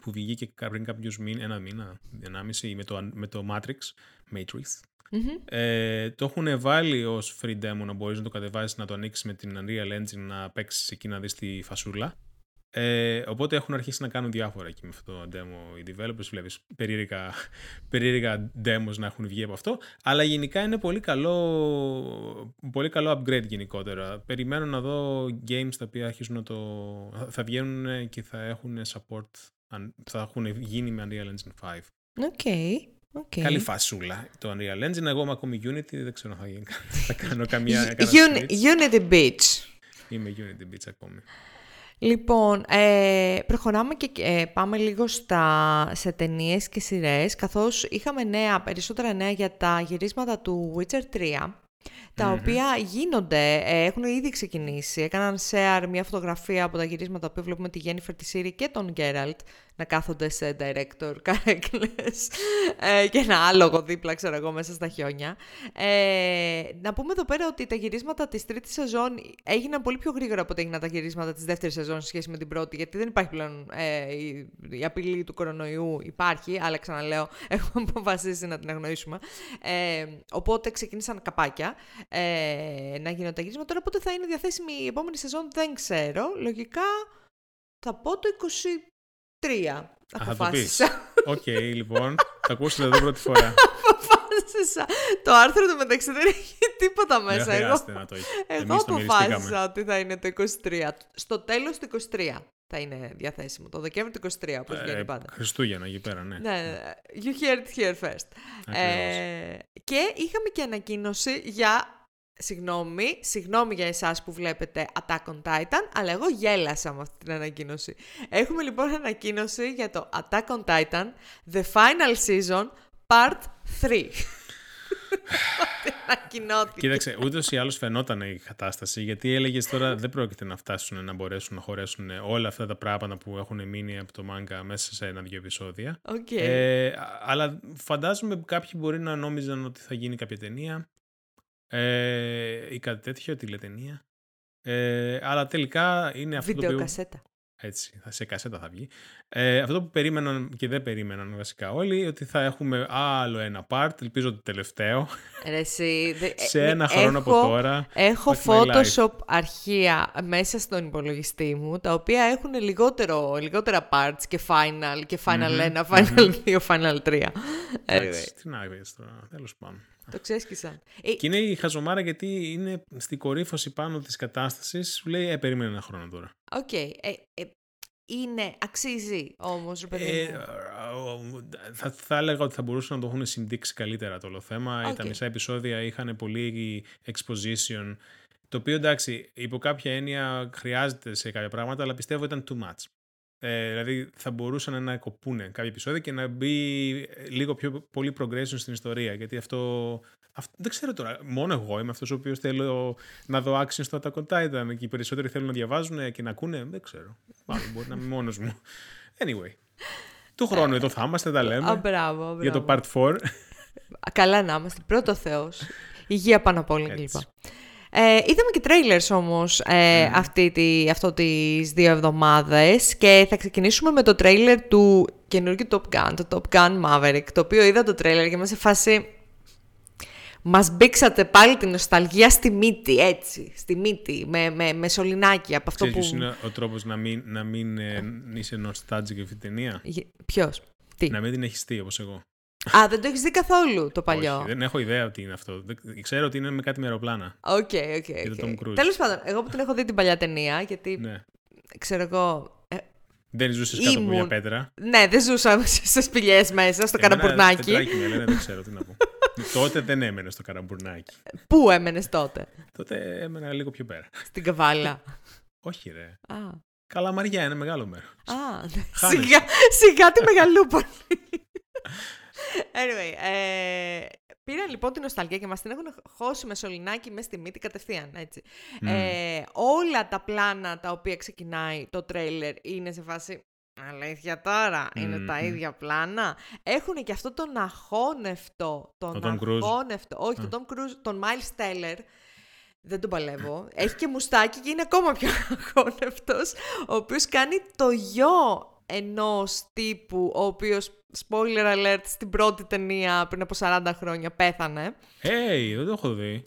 [SPEAKER 2] που βγήκε πριν κάποιους μήνες, ένα μήνα, ενάμιση, με το, με το Matrix, Matrix. Ε, το έχουν βάλει ως free demo να μπορείς να το κατεβάσεις, να το ανοίξεις με την Unreal Engine, να παίξεις εκεί να δεις τη φασούλα. Ε, οπότε έχουν αρχίσει να κάνουν διάφορα εκεί με αυτό το demo οι developers. Βλέπεις περίεργα, περίεργα demos να έχουν βγει από αυτό. Αλλά γενικά είναι πολύ καλό, πολύ καλό upgrade γενικότερα. Περιμένω να δω games τα οποία αρχίζουν να το... θα βγαίνουν και θα έχουν support, θα έχουν γίνει με Unreal Engine 5.
[SPEAKER 1] Okay. Okay.
[SPEAKER 2] Καλή φασούλα το Unreal Engine. Εγώ είμαι ακόμη Unity, δεν ξέρω αν θα, γίνει, [laughs] θα κάνω καμία...
[SPEAKER 1] Unity Beach.
[SPEAKER 2] Είμαι Unity Beach ακόμη.
[SPEAKER 1] Λοιπόν, ε, προχωράμε και ε, πάμε λίγο στα, σε ταινίες και σειρές, καθώς είχαμε νέα, περισσότερα νέα για τα γυρίσματα του Witcher 3, τα οποία γίνονται, ε, έχουν ήδη ξεκινήσει. Έκαναν share μια φωτογραφία από τα γυρίσματα που βλέπουμε τη Jennifer τη Siri και τον Geralt να κάθονται σε director [laughs] καρέκλες ε, και ένα άλογο δίπλα, ξέρω εγώ, μέσα στα χιόνια. Ε, να πούμε εδώ πέρα ότι τα γυρίσματα της τρίτης σεζόν έγιναν πολύ πιο γρήγορα από ό,τι έγιναν τα γυρίσματα της δεύτερης σεζόν σε σχέση με την πρώτη, γιατί δεν υπάρχει πλέον ε, η, η, απειλή του κορονοϊού, υπάρχει, αλλά ξαναλέω, [laughs] έχουμε αποφασίσει να την αγνοήσουμε. Ε, οπότε ξεκίνησαν καπάκια ε, να γίνονται τα γυρίσματα. Τώρα πότε θα είναι διαθέσιμη η επόμενη σεζόν δεν ξέρω. Λογικά θα πω το 23.
[SPEAKER 2] Αποφάσισα. Οκ, λοιπόν. Θα ακούσετε εδώ πρώτη φορά. [laughs]
[SPEAKER 1] Αποφάσισα. Το άρθρο του μεταξύ δεν έχει τίποτα μέσα.
[SPEAKER 2] Δεν εγώ, να το
[SPEAKER 1] εγώ αποφάσισα ότι θα είναι το 23. Στο τέλος του 23 θα είναι διαθέσιμο. Το Δεκέμβριο του 23, όπως ε, βγαίνει πάντα.
[SPEAKER 2] Χριστούγεννα εκεί πέρα, ναι.
[SPEAKER 1] Ναι, you heard it here first. Ε, και είχαμε και ανακοίνωση για Συγγνώμη, συγγνώμη για εσάς που βλέπετε Attack on Titan, αλλά εγώ γέλασα με αυτή την ανακοίνωση. Έχουμε λοιπόν ανακοίνωση για το Attack on Titan, The Final Season, Part 3. [laughs] Ανακοινώθηκε.
[SPEAKER 2] Κοίταξε, ούτως ή άλλως φαινόταν η κατάσταση, γιατί έλεγες τώρα δεν πρόκειται να φτάσουν να μπορέσουν να χωρέσουν όλα αυτά τα πράγματα που έχουν μείνει από το μάγκα μέσα σε ένα-δύο επεισόδια.
[SPEAKER 1] Okay.
[SPEAKER 2] Ε, αλλά φαντάζομαι κάποιοι μπορεί να νόμιζαν ότι θα γίνει κάποια ταινία ε, ή κάτι τέτοιο, τηλετενία. Ε, αλλά τελικά είναι αυτό
[SPEAKER 1] Βίντεο
[SPEAKER 2] το οποίο...
[SPEAKER 1] κασέτα.
[SPEAKER 2] Έτσι, θα σε κασέτα θα βγει. Ε, αυτό που περίμεναν και δεν περίμεναν βασικά όλοι, ότι θα έχουμε άλλο ένα part, ελπίζω το τελευταίο,
[SPEAKER 1] Ρε, εσύ, δε-
[SPEAKER 2] σε
[SPEAKER 1] ε,
[SPEAKER 2] ένα χρόνο από
[SPEAKER 1] έχω-
[SPEAKER 2] τώρα.
[SPEAKER 1] Έχω
[SPEAKER 2] Fuck my life.
[SPEAKER 1] Photoshop αρχεία μέσα στον υπολογιστή μου, τα οποία έχουν λιγότερο, λιγότερα parts και final, και final 1, final 2, final 3. Anyway,
[SPEAKER 2] Εντάξει, τι να δεις τώρα, τέλος πάντων.
[SPEAKER 1] Το ξέσκισαν. Ε,
[SPEAKER 2] Και είναι η χαζομάρα γιατί είναι στην κορύφωση πάνω της κατάστασης, σου λέει, ε, περίμενε ένα χρόνο τώρα.
[SPEAKER 1] Οκ. ε, ε, είναι, αξίζει όμως, ρε παιδί
[SPEAKER 2] Ε,
[SPEAKER 1] μου.
[SPEAKER 2] θα, θα έλεγα ότι θα μπορούσαν να το έχουν συμπτύξει καλύτερα το όλο θέμα.
[SPEAKER 1] Οκ.
[SPEAKER 2] Τα μισά επεισόδια είχαν πολύ exposition. Το οποίο εντάξει, υπό κάποια έννοια χρειάζεται σε κάποια πράγματα, αλλά πιστεύω ήταν too much. Ε, δηλαδή θα μπορούσαν να κοπούνε κάποια επεισόδια και να μπει ε, λίγο πιο πολύ progression στην ιστορία. Γιατί αυτό, αυτό δεν ξέρω τώρα. Μόνο εγώ είμαι αυτός ο οποίος θέλω να δω action στο Attack on Titan και οι περισσότεροι θέλουν να διαβάζουν και να ακούνε. Δεν ξέρω. Μάλλον μπορεί να είμαι μόνος μου. Anyway. Του χρόνου εδώ θα είμαστε, τα
[SPEAKER 1] Α,
[SPEAKER 2] λέμε.
[SPEAKER 1] μπράβο, μπράβο.
[SPEAKER 2] Για το part 4.
[SPEAKER 1] Α, Καλά να είμαστε. Πρώτο Θεός. Υγεία πάνω απ' όλα
[SPEAKER 2] Έτσι.
[SPEAKER 1] κλπ. Ε, είδαμε και trailers όμως ε, αυτή τη, αυτό τις δύο εβδομάδες και θα ξεκινήσουμε με το trailer του καινούργιου Top Gun, το Top Gun Maverick, το οποίο είδα το trailer και είμαι σε φάση... Μας μπήξατε πάλι την νοσταλγία στη μύτη, έτσι, στη μύτη, με, με, με σωληνάκι από αυτό
[SPEAKER 2] Ξέρεις
[SPEAKER 1] που...
[SPEAKER 2] ποιος είναι ο τρόπος να μην, να μην ε, είσαι nostalgic για αυτή την ταινία;
[SPEAKER 1] Γε- Ποιος, τι;
[SPEAKER 2] Να μην την έχεις δει όπως εγώ.
[SPEAKER 1] Α, δεν το έχεις δει καθόλου το παλιό;
[SPEAKER 2] Όχι, δεν έχω ιδέα τι είναι αυτό. Δεν- Ξέρω ότι είναι με κάτι με αεροπλάνα.
[SPEAKER 1] Οκ, οκ,
[SPEAKER 2] το
[SPEAKER 1] οκ.
[SPEAKER 2] Tom Cruise.
[SPEAKER 1] Τέλος πάντων, εγώ που την έχω δει την παλιά ταινία, γιατί
[SPEAKER 2] Ναι.
[SPEAKER 1] ξέρω εγώ. ε,
[SPEAKER 2] Δεν ζούσες κάτω από μια
[SPEAKER 1] Ήμουν-
[SPEAKER 2] πέτρα.
[SPEAKER 1] ναι, δεν ζούσα [laughs] σε σπηλιές μέσα, στο
[SPEAKER 2] Εμένα
[SPEAKER 1] Καραμπουρνάκι.
[SPEAKER 2] τετράκι με λένε, δεν ξέρω τι να πω. [laughs] Τότε δεν έμενες στο καραμπουρνάκι.
[SPEAKER 1] Πού έμενες τότε,
[SPEAKER 2] Τότε έμενα λίγο πιο πέρα.
[SPEAKER 1] στην καβάλα. [laughs]
[SPEAKER 2] Όχι ρε.
[SPEAKER 1] α,
[SPEAKER 2] Καλαμαριά είναι μεγάλο μέρος.
[SPEAKER 1] α, ναι.
[SPEAKER 2] Χάνεσαι.
[SPEAKER 1] σιγά, σιγά τη μεγαλούπολη. Anyway, ε, πήρα λοιπόν την νοσταλγία και μας την έχουν χώσει με σωληνάκι μέσα στη μύτη κατευθείαν, έτσι. Ε, όλα τα πλάνα τα οποία ξεκινάει το τρέιλερ είναι σε φάση Αλήθεια τώρα, είναι τα
[SPEAKER 2] Μμμ.
[SPEAKER 1] ίδια πλάνα. Έχουν και αυτό τον αχώνευτο. Τον
[SPEAKER 2] Τον Tom Cruise.
[SPEAKER 1] αχώνευτο. Όχι, τον Tom Cruise, τον Miles Teller. Δεν τον παλεύω. Έχει και μουστάκι και είναι ακόμα πιο [laughs] αχώνευτος. Ο οποίος κάνει το γιο ενός τύπου, ο οποίος, spoiler alert, στην πρώτη ταινία πριν από 40 χρόνια πέθανε.
[SPEAKER 2] Hey, δεν το έχω δει.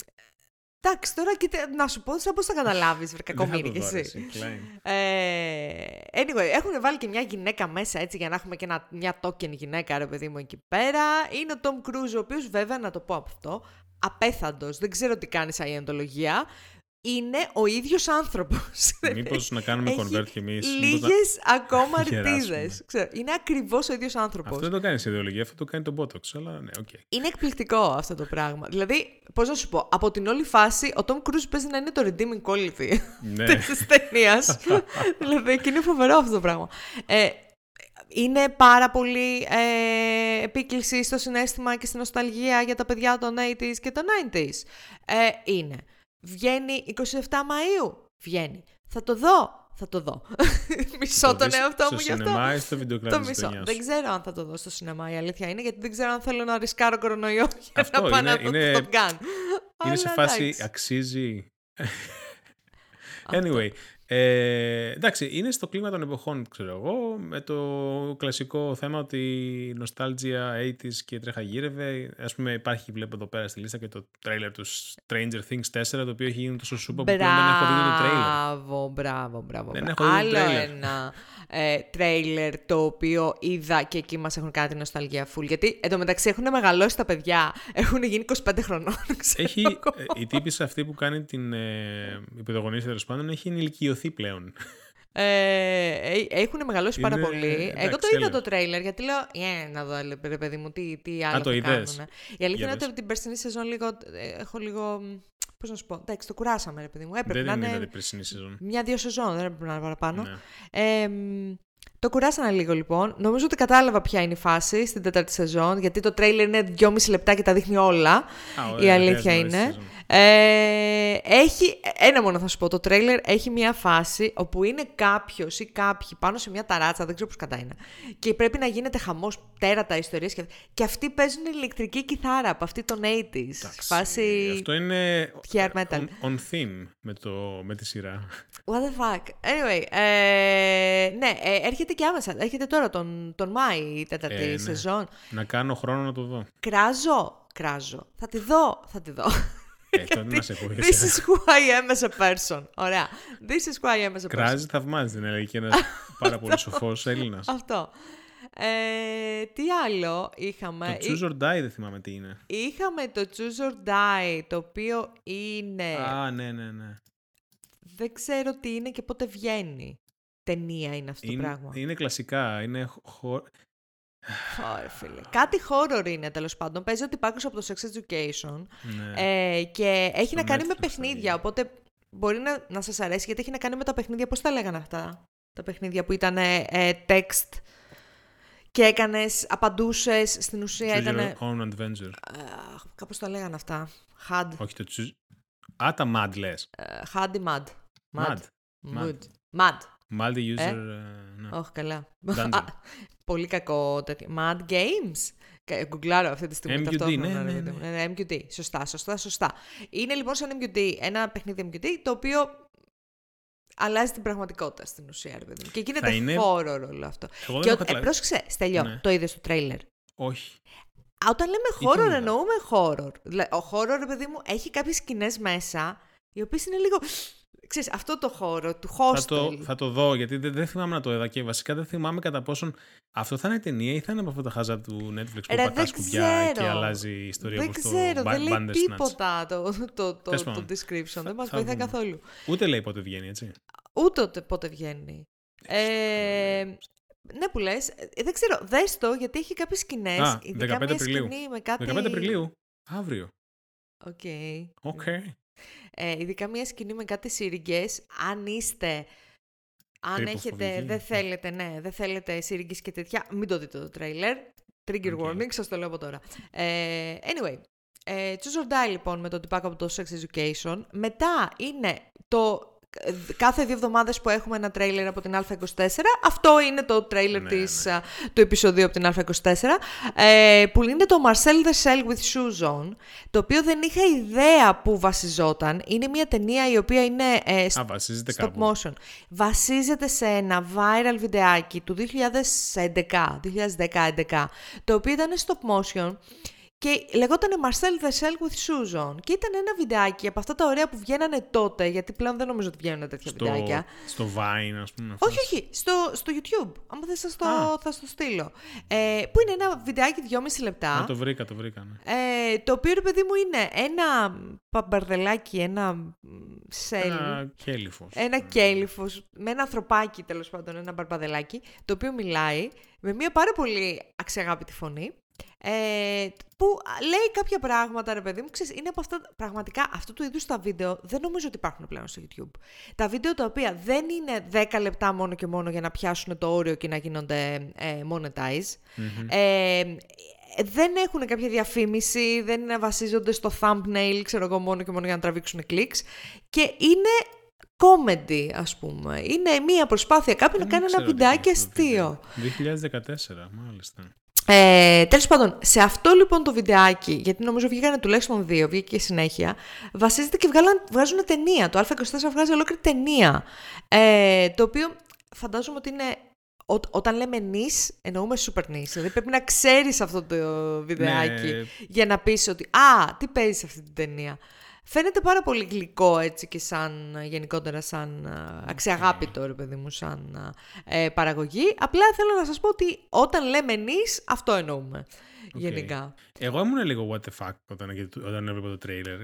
[SPEAKER 1] Εντάξει, τώρα κοίτα, να σου πω σαν πώς θα καταλάβεις, βρε [laughs]
[SPEAKER 2] Δεν θα
[SPEAKER 1] κακομοίρη
[SPEAKER 2] το
[SPEAKER 1] κι
[SPEAKER 2] δω, ρε,
[SPEAKER 1] εσύ.
[SPEAKER 2] εσύ, Klein.
[SPEAKER 1] Ε, anyway, έχουν βάλει και μια γυναίκα μέσα έτσι για να έχουμε και ένα, μια token γυναίκα, ρε παιδί μου, εκεί πέρα. Είναι ο Tom Cruise, ο οποίος βέβαια, να το πω από αυτό, απέθαντος, δεν ξέρω τι κάνει σαηεντολογία, είναι ο ίδιος άνθρωπος.
[SPEAKER 2] Μήπως να κάνουμε
[SPEAKER 1] Έχει
[SPEAKER 2] convert κι εμείς. μήπως να-
[SPEAKER 1] Λίγες ακόμα [laughs]
[SPEAKER 2] γεράσουμε.
[SPEAKER 1] ρητίδες. Ξέρω, είναι ακριβώς ο ίδιος άνθρωπος.
[SPEAKER 2] Αυτό δεν το κάνει σαηεντολογία, αυτό το κάνει το Botox. Αλλά ναι, οκ.
[SPEAKER 1] Είναι εκπληκτικό αυτό το πράγμα. Δηλαδή, πώς να σου πω, από την όλη φάση, ο Tom Cruise παίζει να είναι το redeeming quality
[SPEAKER 2] Ναι. [laughs]
[SPEAKER 1] της ταινίας. [laughs] δηλαδή, και είναι φοβερό αυτό το πράγμα. Ε, είναι πάρα πολύ ε, επίκληση στο συνέστημα και στην νοσταλγία για τα παιδιά των 80s και των 90s. Ε, είναι. Βγαίνει 27 Μαΐου. Βγαίνει. Θα το δω. Θα το δω. [laughs] Μισό
[SPEAKER 2] Το
[SPEAKER 1] τον
[SPEAKER 2] δεις
[SPEAKER 1] εαυτό
[SPEAKER 2] στο
[SPEAKER 1] μου γι' αυτό.
[SPEAKER 2] σινεμά ή στο
[SPEAKER 1] Το
[SPEAKER 2] βιντεοκλάδι της
[SPEAKER 1] μισό.
[SPEAKER 2] ταινιάς
[SPEAKER 1] Δεν
[SPEAKER 2] σου;
[SPEAKER 1] ξέρω αν θα το δω στο σινεμά, η αλήθεια είναι, γιατί δεν ξέρω αν θέλω να ρισκάρω κορονοϊό [laughs] για
[SPEAKER 2] Αυτό
[SPEAKER 1] να πάω
[SPEAKER 2] είναι-
[SPEAKER 1] να δω
[SPEAKER 2] είναι-
[SPEAKER 1] το Top Gun.
[SPEAKER 2] Είναι σε
[SPEAKER 1] Αλλά
[SPEAKER 2] φάση
[SPEAKER 1] εντάξει.
[SPEAKER 2] αξίζει; Anyway, ε, εντάξει, είναι στο κλίμα των εποχών, ξέρω εγώ, με το κλασικό θέμα ότι η νοστάλτζια 80s και τρέχα γύρευε. Ας πούμε υπάρχει, βλέπω εδώ πέρα στη λίστα και το τρέιλερ του Stranger Things 4, το οποίο έχει γίνει τόσο σούπα που πλέον δεν έχω δει το τρέιλερ.
[SPEAKER 1] Μπράβο, μπράβο, μπράβο.
[SPEAKER 2] Δεν
[SPEAKER 1] μπράβο.
[SPEAKER 2] έχω δει το
[SPEAKER 1] Άλλο
[SPEAKER 2] τρέιλερ.
[SPEAKER 1] ένα ε, τρέιλερ το οποίο είδα και εκεί μας έχουν κάνει την νοσταλγία full. Γιατί εντωμεταξύ έχουν μεγαλώσει τα παιδιά, έχουν γίνει 25 χρονών. [laughs] ξέρω
[SPEAKER 2] Έχει,
[SPEAKER 1] εγώ.
[SPEAKER 2] ε, η τύπησα αυτή που κάνει την ε, η πρωταγωνίστρια τέλος πάντων έχει ενηλικιωθεί πλέον.
[SPEAKER 1] Ε, ε, έχουν μεγαλώσει πάρα
[SPEAKER 2] Είναι-
[SPEAKER 1] πολύ. Εγώ
[SPEAKER 2] εντάξει,
[SPEAKER 1] το είδα
[SPEAKER 2] τέλειο.
[SPEAKER 1] το τρέιλερ, γιατί λέω, «Ε, να δω, ρε ρε παιδί μου, τι, τι άλλο
[SPEAKER 2] το
[SPEAKER 1] θα
[SPEAKER 2] είδες;
[SPEAKER 1] κάνουνε». Η αλήθεια
[SPEAKER 2] Για
[SPEAKER 1] είναι ότι
[SPEAKER 2] δες.
[SPEAKER 1] από την περσινή σεζόν λίγο, ε, έχω λίγο, πώς να σου πω, εντάξει, το κουράσαμε, ρε παιδί μου. Έπρεπε
[SPEAKER 2] δεν
[SPEAKER 1] να
[SPEAKER 2] είναι
[SPEAKER 1] είναι
[SPEAKER 2] είδατε περσινή σεζόν.
[SPEAKER 1] μια-δύο σεζόν, δεν έπρεπε να είναι παραπάνω.
[SPEAKER 2] Ναι.
[SPEAKER 1] Ε, μ, Το κουράσανα λίγο λοιπόν. Νομίζω ότι κατάλαβα ποια είναι η φάση στην τέταρτη σεζόν, γιατί το τρέιλερ είναι δυόμιση λεπτά και τα δείχνει όλα.
[SPEAKER 2] Α,
[SPEAKER 1] η
[SPEAKER 2] ωραία,
[SPEAKER 1] αλήθεια
[SPEAKER 2] χρειάζεται να
[SPEAKER 1] είναι.
[SPEAKER 2] δεις σεζόν.
[SPEAKER 1] Ε, έχει, ένα μόνο θα σου πω, το τρέιλερ έχει μια φάση όπου είναι κάποιος ή κάποιοι πάνω σε μια ταράτσα, δεν ξέρω πώς κατά είναι, και πρέπει να γίνεται χαμός, τέρατα ιστορίες και, και αυτοί παίζουν ηλεκτρική κιθάρα από αυτή των 80s.
[SPEAKER 2] Εντάξει,
[SPEAKER 1] φάση
[SPEAKER 2] Αυτό είναι
[SPEAKER 1] hair metal.
[SPEAKER 2] on, on theme με, το, με τη σειρά.
[SPEAKER 1] What the fuck; Anyway, ε, ναι, ε, έρχεται και άμεσα. Έρχεται τώρα τον, τον Μάη η τέταρτη
[SPEAKER 2] Ε, ναι.
[SPEAKER 1] σεζόν.
[SPEAKER 2] να κάνω χρόνο να το δω.
[SPEAKER 1] Κράζω, κράζω. Θα τη δω, θα τη δω.
[SPEAKER 2] Ε, τότε να σε πω.
[SPEAKER 1] This is who I am as a person. Ωραία. This is who I am as a person.
[SPEAKER 2] Κράζει, θαυμάζει την έλεγε και ένας [laughs] πάρα πολύ σοφός Έλληνας.
[SPEAKER 1] Αυτό. Ε, τι άλλο είχαμε;
[SPEAKER 2] Το choose or die δεν θυμάμαι τι είναι.
[SPEAKER 1] Είχαμε το Choose or Die, το οποίο είναι...
[SPEAKER 2] Α, ναι, ναι, ναι.
[SPEAKER 1] Δεν ξέρω τι είναι και πότε βγαίνει. Ταινία είναι αυτό το
[SPEAKER 2] Είναι,
[SPEAKER 1] πράγμα.
[SPEAKER 2] είναι κλασικά. Είναι χω...
[SPEAKER 1] Ωραία, φίλε. Κάτι horror είναι τέλος πάντων. Παίζει ότι υπάρχει από το Sex Education.
[SPEAKER 2] Ναι.
[SPEAKER 1] Ε, και έχει
[SPEAKER 2] Στο
[SPEAKER 1] να κάνει με
[SPEAKER 2] Netflix θα
[SPEAKER 1] παιχνίδια.
[SPEAKER 2] βγει.
[SPEAKER 1] Οπότε μπορεί να, να σας αρέσει γιατί έχει να κάνει με τα παιχνίδια. Πώς τα λέγανε αυτά, Τα παιχνίδια που ήταν ε, ε, text και έκανες, απαντούσες στην ουσία.
[SPEAKER 2] Choose
[SPEAKER 1] Ήταν.
[SPEAKER 2] your own adventure.
[SPEAKER 1] Κάπως τα λέγανε αυτά. HUD.
[SPEAKER 2] Όχι το choose... Α, τα mad λες.
[SPEAKER 1] Ε, HUD ή MUD.
[SPEAKER 2] Mad.
[SPEAKER 1] Mud. Mud.
[SPEAKER 2] Multi-user...
[SPEAKER 1] Ε;
[SPEAKER 2] ε, ναι.
[SPEAKER 1] Όχι, καλά.
[SPEAKER 2] Dungeon.
[SPEAKER 1] Α, Πολύ κακό τέτοιο. Mad Games. Κα- Γκουγκλάρω αυτή τη στιγμή.
[SPEAKER 2] MQD,
[SPEAKER 1] ταυτόχρονα,
[SPEAKER 2] ναι,
[SPEAKER 1] ρε
[SPEAKER 2] ναι,
[SPEAKER 1] παιδί μου. Ναι, ναι, MQD. Σωστά, σωστά, σωστά. Είναι λοιπόν σαν MQD, ένα παιχνίδι MQD, το οποίο αλλάζει την πραγματικότητα στην ουσία, ρε παιδί μου. Και γίνεται
[SPEAKER 2] Θα είναι-
[SPEAKER 1] horror όλο αυτό.
[SPEAKER 2] Εγώ
[SPEAKER 1] Και
[SPEAKER 2] δεν
[SPEAKER 1] ο,
[SPEAKER 2] έχω
[SPEAKER 1] ε,
[SPEAKER 2] καταλάβει.
[SPEAKER 1] πρόσεξε, Στέλιο,
[SPEAKER 2] Ναι.
[SPEAKER 1] το είδες στο τρέιλερ;
[SPEAKER 2] Όχι.
[SPEAKER 1] Α, Όταν λέμε
[SPEAKER 2] τι
[SPEAKER 1] horror,
[SPEAKER 2] είδα;
[SPEAKER 1] εννοούμε horror. Δηλαδή, ο horror, ρε παιδί μου, έχει κάποιες σκηνές μέσα, οι οποίες είναι λίγο. Ξέρεις, αυτό το χώρο του hostel.
[SPEAKER 2] Θα το, θα το δω γιατί δεν, δεν θυμάμαι να το είδα και βασικά δεν θυμάμαι κατά πόσον αυτό θα είναι ταινία ή θα είναι από αυτά τα χάζα του Netflix που
[SPEAKER 1] Ρε,
[SPEAKER 2] πατάς
[SPEAKER 1] δεν
[SPEAKER 2] κουμπιά και
[SPEAKER 1] ξέρω.
[SPEAKER 2] αλλάζει η ιστορία
[SPEAKER 1] δεν
[SPEAKER 2] όπως
[SPEAKER 1] ξέρω,
[SPEAKER 2] το
[SPEAKER 1] δεν λέει
[SPEAKER 2] Bandersnatch.
[SPEAKER 1] τίποτα το, το, το,
[SPEAKER 2] Τέλος
[SPEAKER 1] το,
[SPEAKER 2] πάντων.
[SPEAKER 1] description. δεν μας
[SPEAKER 2] θα
[SPEAKER 1] βοηθάει
[SPEAKER 2] δούμε.
[SPEAKER 1] καθόλου.
[SPEAKER 2] Ούτε λέει πότε βγαίνει, έτσι.
[SPEAKER 1] Ούτε ότι πότε βγαίνει. Ε, ναι που λες, ε, δεν ξέρω, δες το γιατί έχει κάποιες σκηνές.
[SPEAKER 2] Α,
[SPEAKER 1] ειδικά
[SPEAKER 2] 15
[SPEAKER 1] μια
[SPEAKER 2] Απριλίου.
[SPEAKER 1] σκηνή με κάτι...
[SPEAKER 2] 15 Απριλίου. Αύριο.
[SPEAKER 1] Οκ.
[SPEAKER 2] Οκ.
[SPEAKER 1] Ε, ειδικά μια σκηνή με κάτι σύριγγες, αν είστε... Αν έχετε,
[SPEAKER 2] Τρυποφοβικοί.
[SPEAKER 1] δεν θέλετε, ναι, δεν θέλετε σύριγγες και τέτοια, μην το δείτε το τρέιλερ. Trigger
[SPEAKER 2] Οκ.
[SPEAKER 1] warning, σας το λέω από τώρα. Ε, anyway, ε, Choose or Die λοιπόν με το τυπάκο από το Sex Education. Μετά είναι το ε, κάθε δύο εβδομάδες που έχουμε ένα τρέιλερ από την Α24. Αυτό είναι το τρέιλερ
[SPEAKER 2] Ναι,
[SPEAKER 1] της,
[SPEAKER 2] ναι.
[SPEAKER 1] α, του επεισοδίου από την Α24. Ε, που είναι το Marcel the Shell with Shoes On. Το οποίο δεν είχα ιδέα που βασιζόταν. Είναι μια ταινία η οποία είναι ε,
[SPEAKER 2] Α, βασίζεται
[SPEAKER 1] stop
[SPEAKER 2] κάπου.
[SPEAKER 1] motion. Βασίζεται σε ένα viral βιντεάκι του 2011, 2010-2011, το οποίο ήταν stop motion και λεγόταν Marcel the Shell with Shoes On. Και ήταν ένα βιντεάκι από αυτά τα ωραία που βγαίνανε τότε, γιατί πλέον δεν νομίζω ότι βγαίνουν τέτοια
[SPEAKER 2] Στο,
[SPEAKER 1] βιντεάκια.
[SPEAKER 2] στο Vine, ας πούμε. αυτός.
[SPEAKER 1] Όχι, όχι, στο, στο YouTube. Άμα θες θα στο,
[SPEAKER 2] Α.
[SPEAKER 1] θα στο στείλω. Ε, που είναι ένα βιντεάκι 2,5 λεπτά.
[SPEAKER 2] Α, το βρήκα, το βρήκα. Ναι.
[SPEAKER 1] Ε, το οποίο, ρε παιδί μου, είναι ένα παμπαρδελάκι, ένα μ, σελ.
[SPEAKER 2] Ένα κέλυφος.
[SPEAKER 1] Ένα κέλυφος με ένα ανθρωπάκι τέλος πάντων, ένα μπαρμπαδελάκι, το οποίο μιλάει με μια πάρα πολύ αξιαγάπητη φωνή, ε, που λέει κάποια πράγματα, ρε παιδί μου, ξέρεις, είναι από αυτά, πραγματικά αυτού του είδους τα βίντεο δεν νομίζω ότι υπάρχουν πλέον στο YouTube. Τα βίντεο τα οποία δεν είναι 10 λεπτά μόνο και μόνο για να πιάσουν το όριο και να γίνονται ε, monetize,
[SPEAKER 2] Μμμ.
[SPEAKER 1] ε, δεν έχουν κάποια διαφήμιση, δεν είναι- βασίζονται στο thumbnail, ξέρω εγώ, μόνο και μόνο για να τραβήξουν κλικς και είναι comedy, ας πούμε. Είναι μία προσπάθεια κάποιου να
[SPEAKER 2] Δεν
[SPEAKER 1] κάνει ένα
[SPEAKER 2] ξέρω τι
[SPEAKER 1] βιντεάκι
[SPEAKER 2] είναι αυτό το
[SPEAKER 1] αστείο.
[SPEAKER 2] βίντεο. 2014, μάλιστα.
[SPEAKER 1] Ε, Τέλος πάντων, σε αυτό λοιπόν το βιντεάκι, γιατί νομίζω βγήκανε τουλάχιστον δύο, βγήκε και συνέχεια, βασίζεται και βγάλαν, βγάζουν ταινία. Το Α24 βγάζει ολόκληρη ταινία. Ε, το οποίο φαντάζομαι ότι είναι. Ό, όταν λέμε νης, εννοούμε super νης. Δηλαδή πρέπει να ξέρεις αυτό το βιντεάκι
[SPEAKER 2] Ναι.
[SPEAKER 1] για να πεις ότι «Α, τι παίζει σε αυτή την ταινία». Φαίνεται πάρα πολύ γλυκό έτσι και σαν γενικότερα σαν α, αξιαγάπητο ρε παιδί μου σαν ε, παραγωγή. Απλά θέλω να σας πω ότι όταν λέμε νης αυτό εννοούμε γενικά.
[SPEAKER 2] Εγώ ήμουν λίγο what the fuck όταν, όταν έβλεπα το τρέιλερ.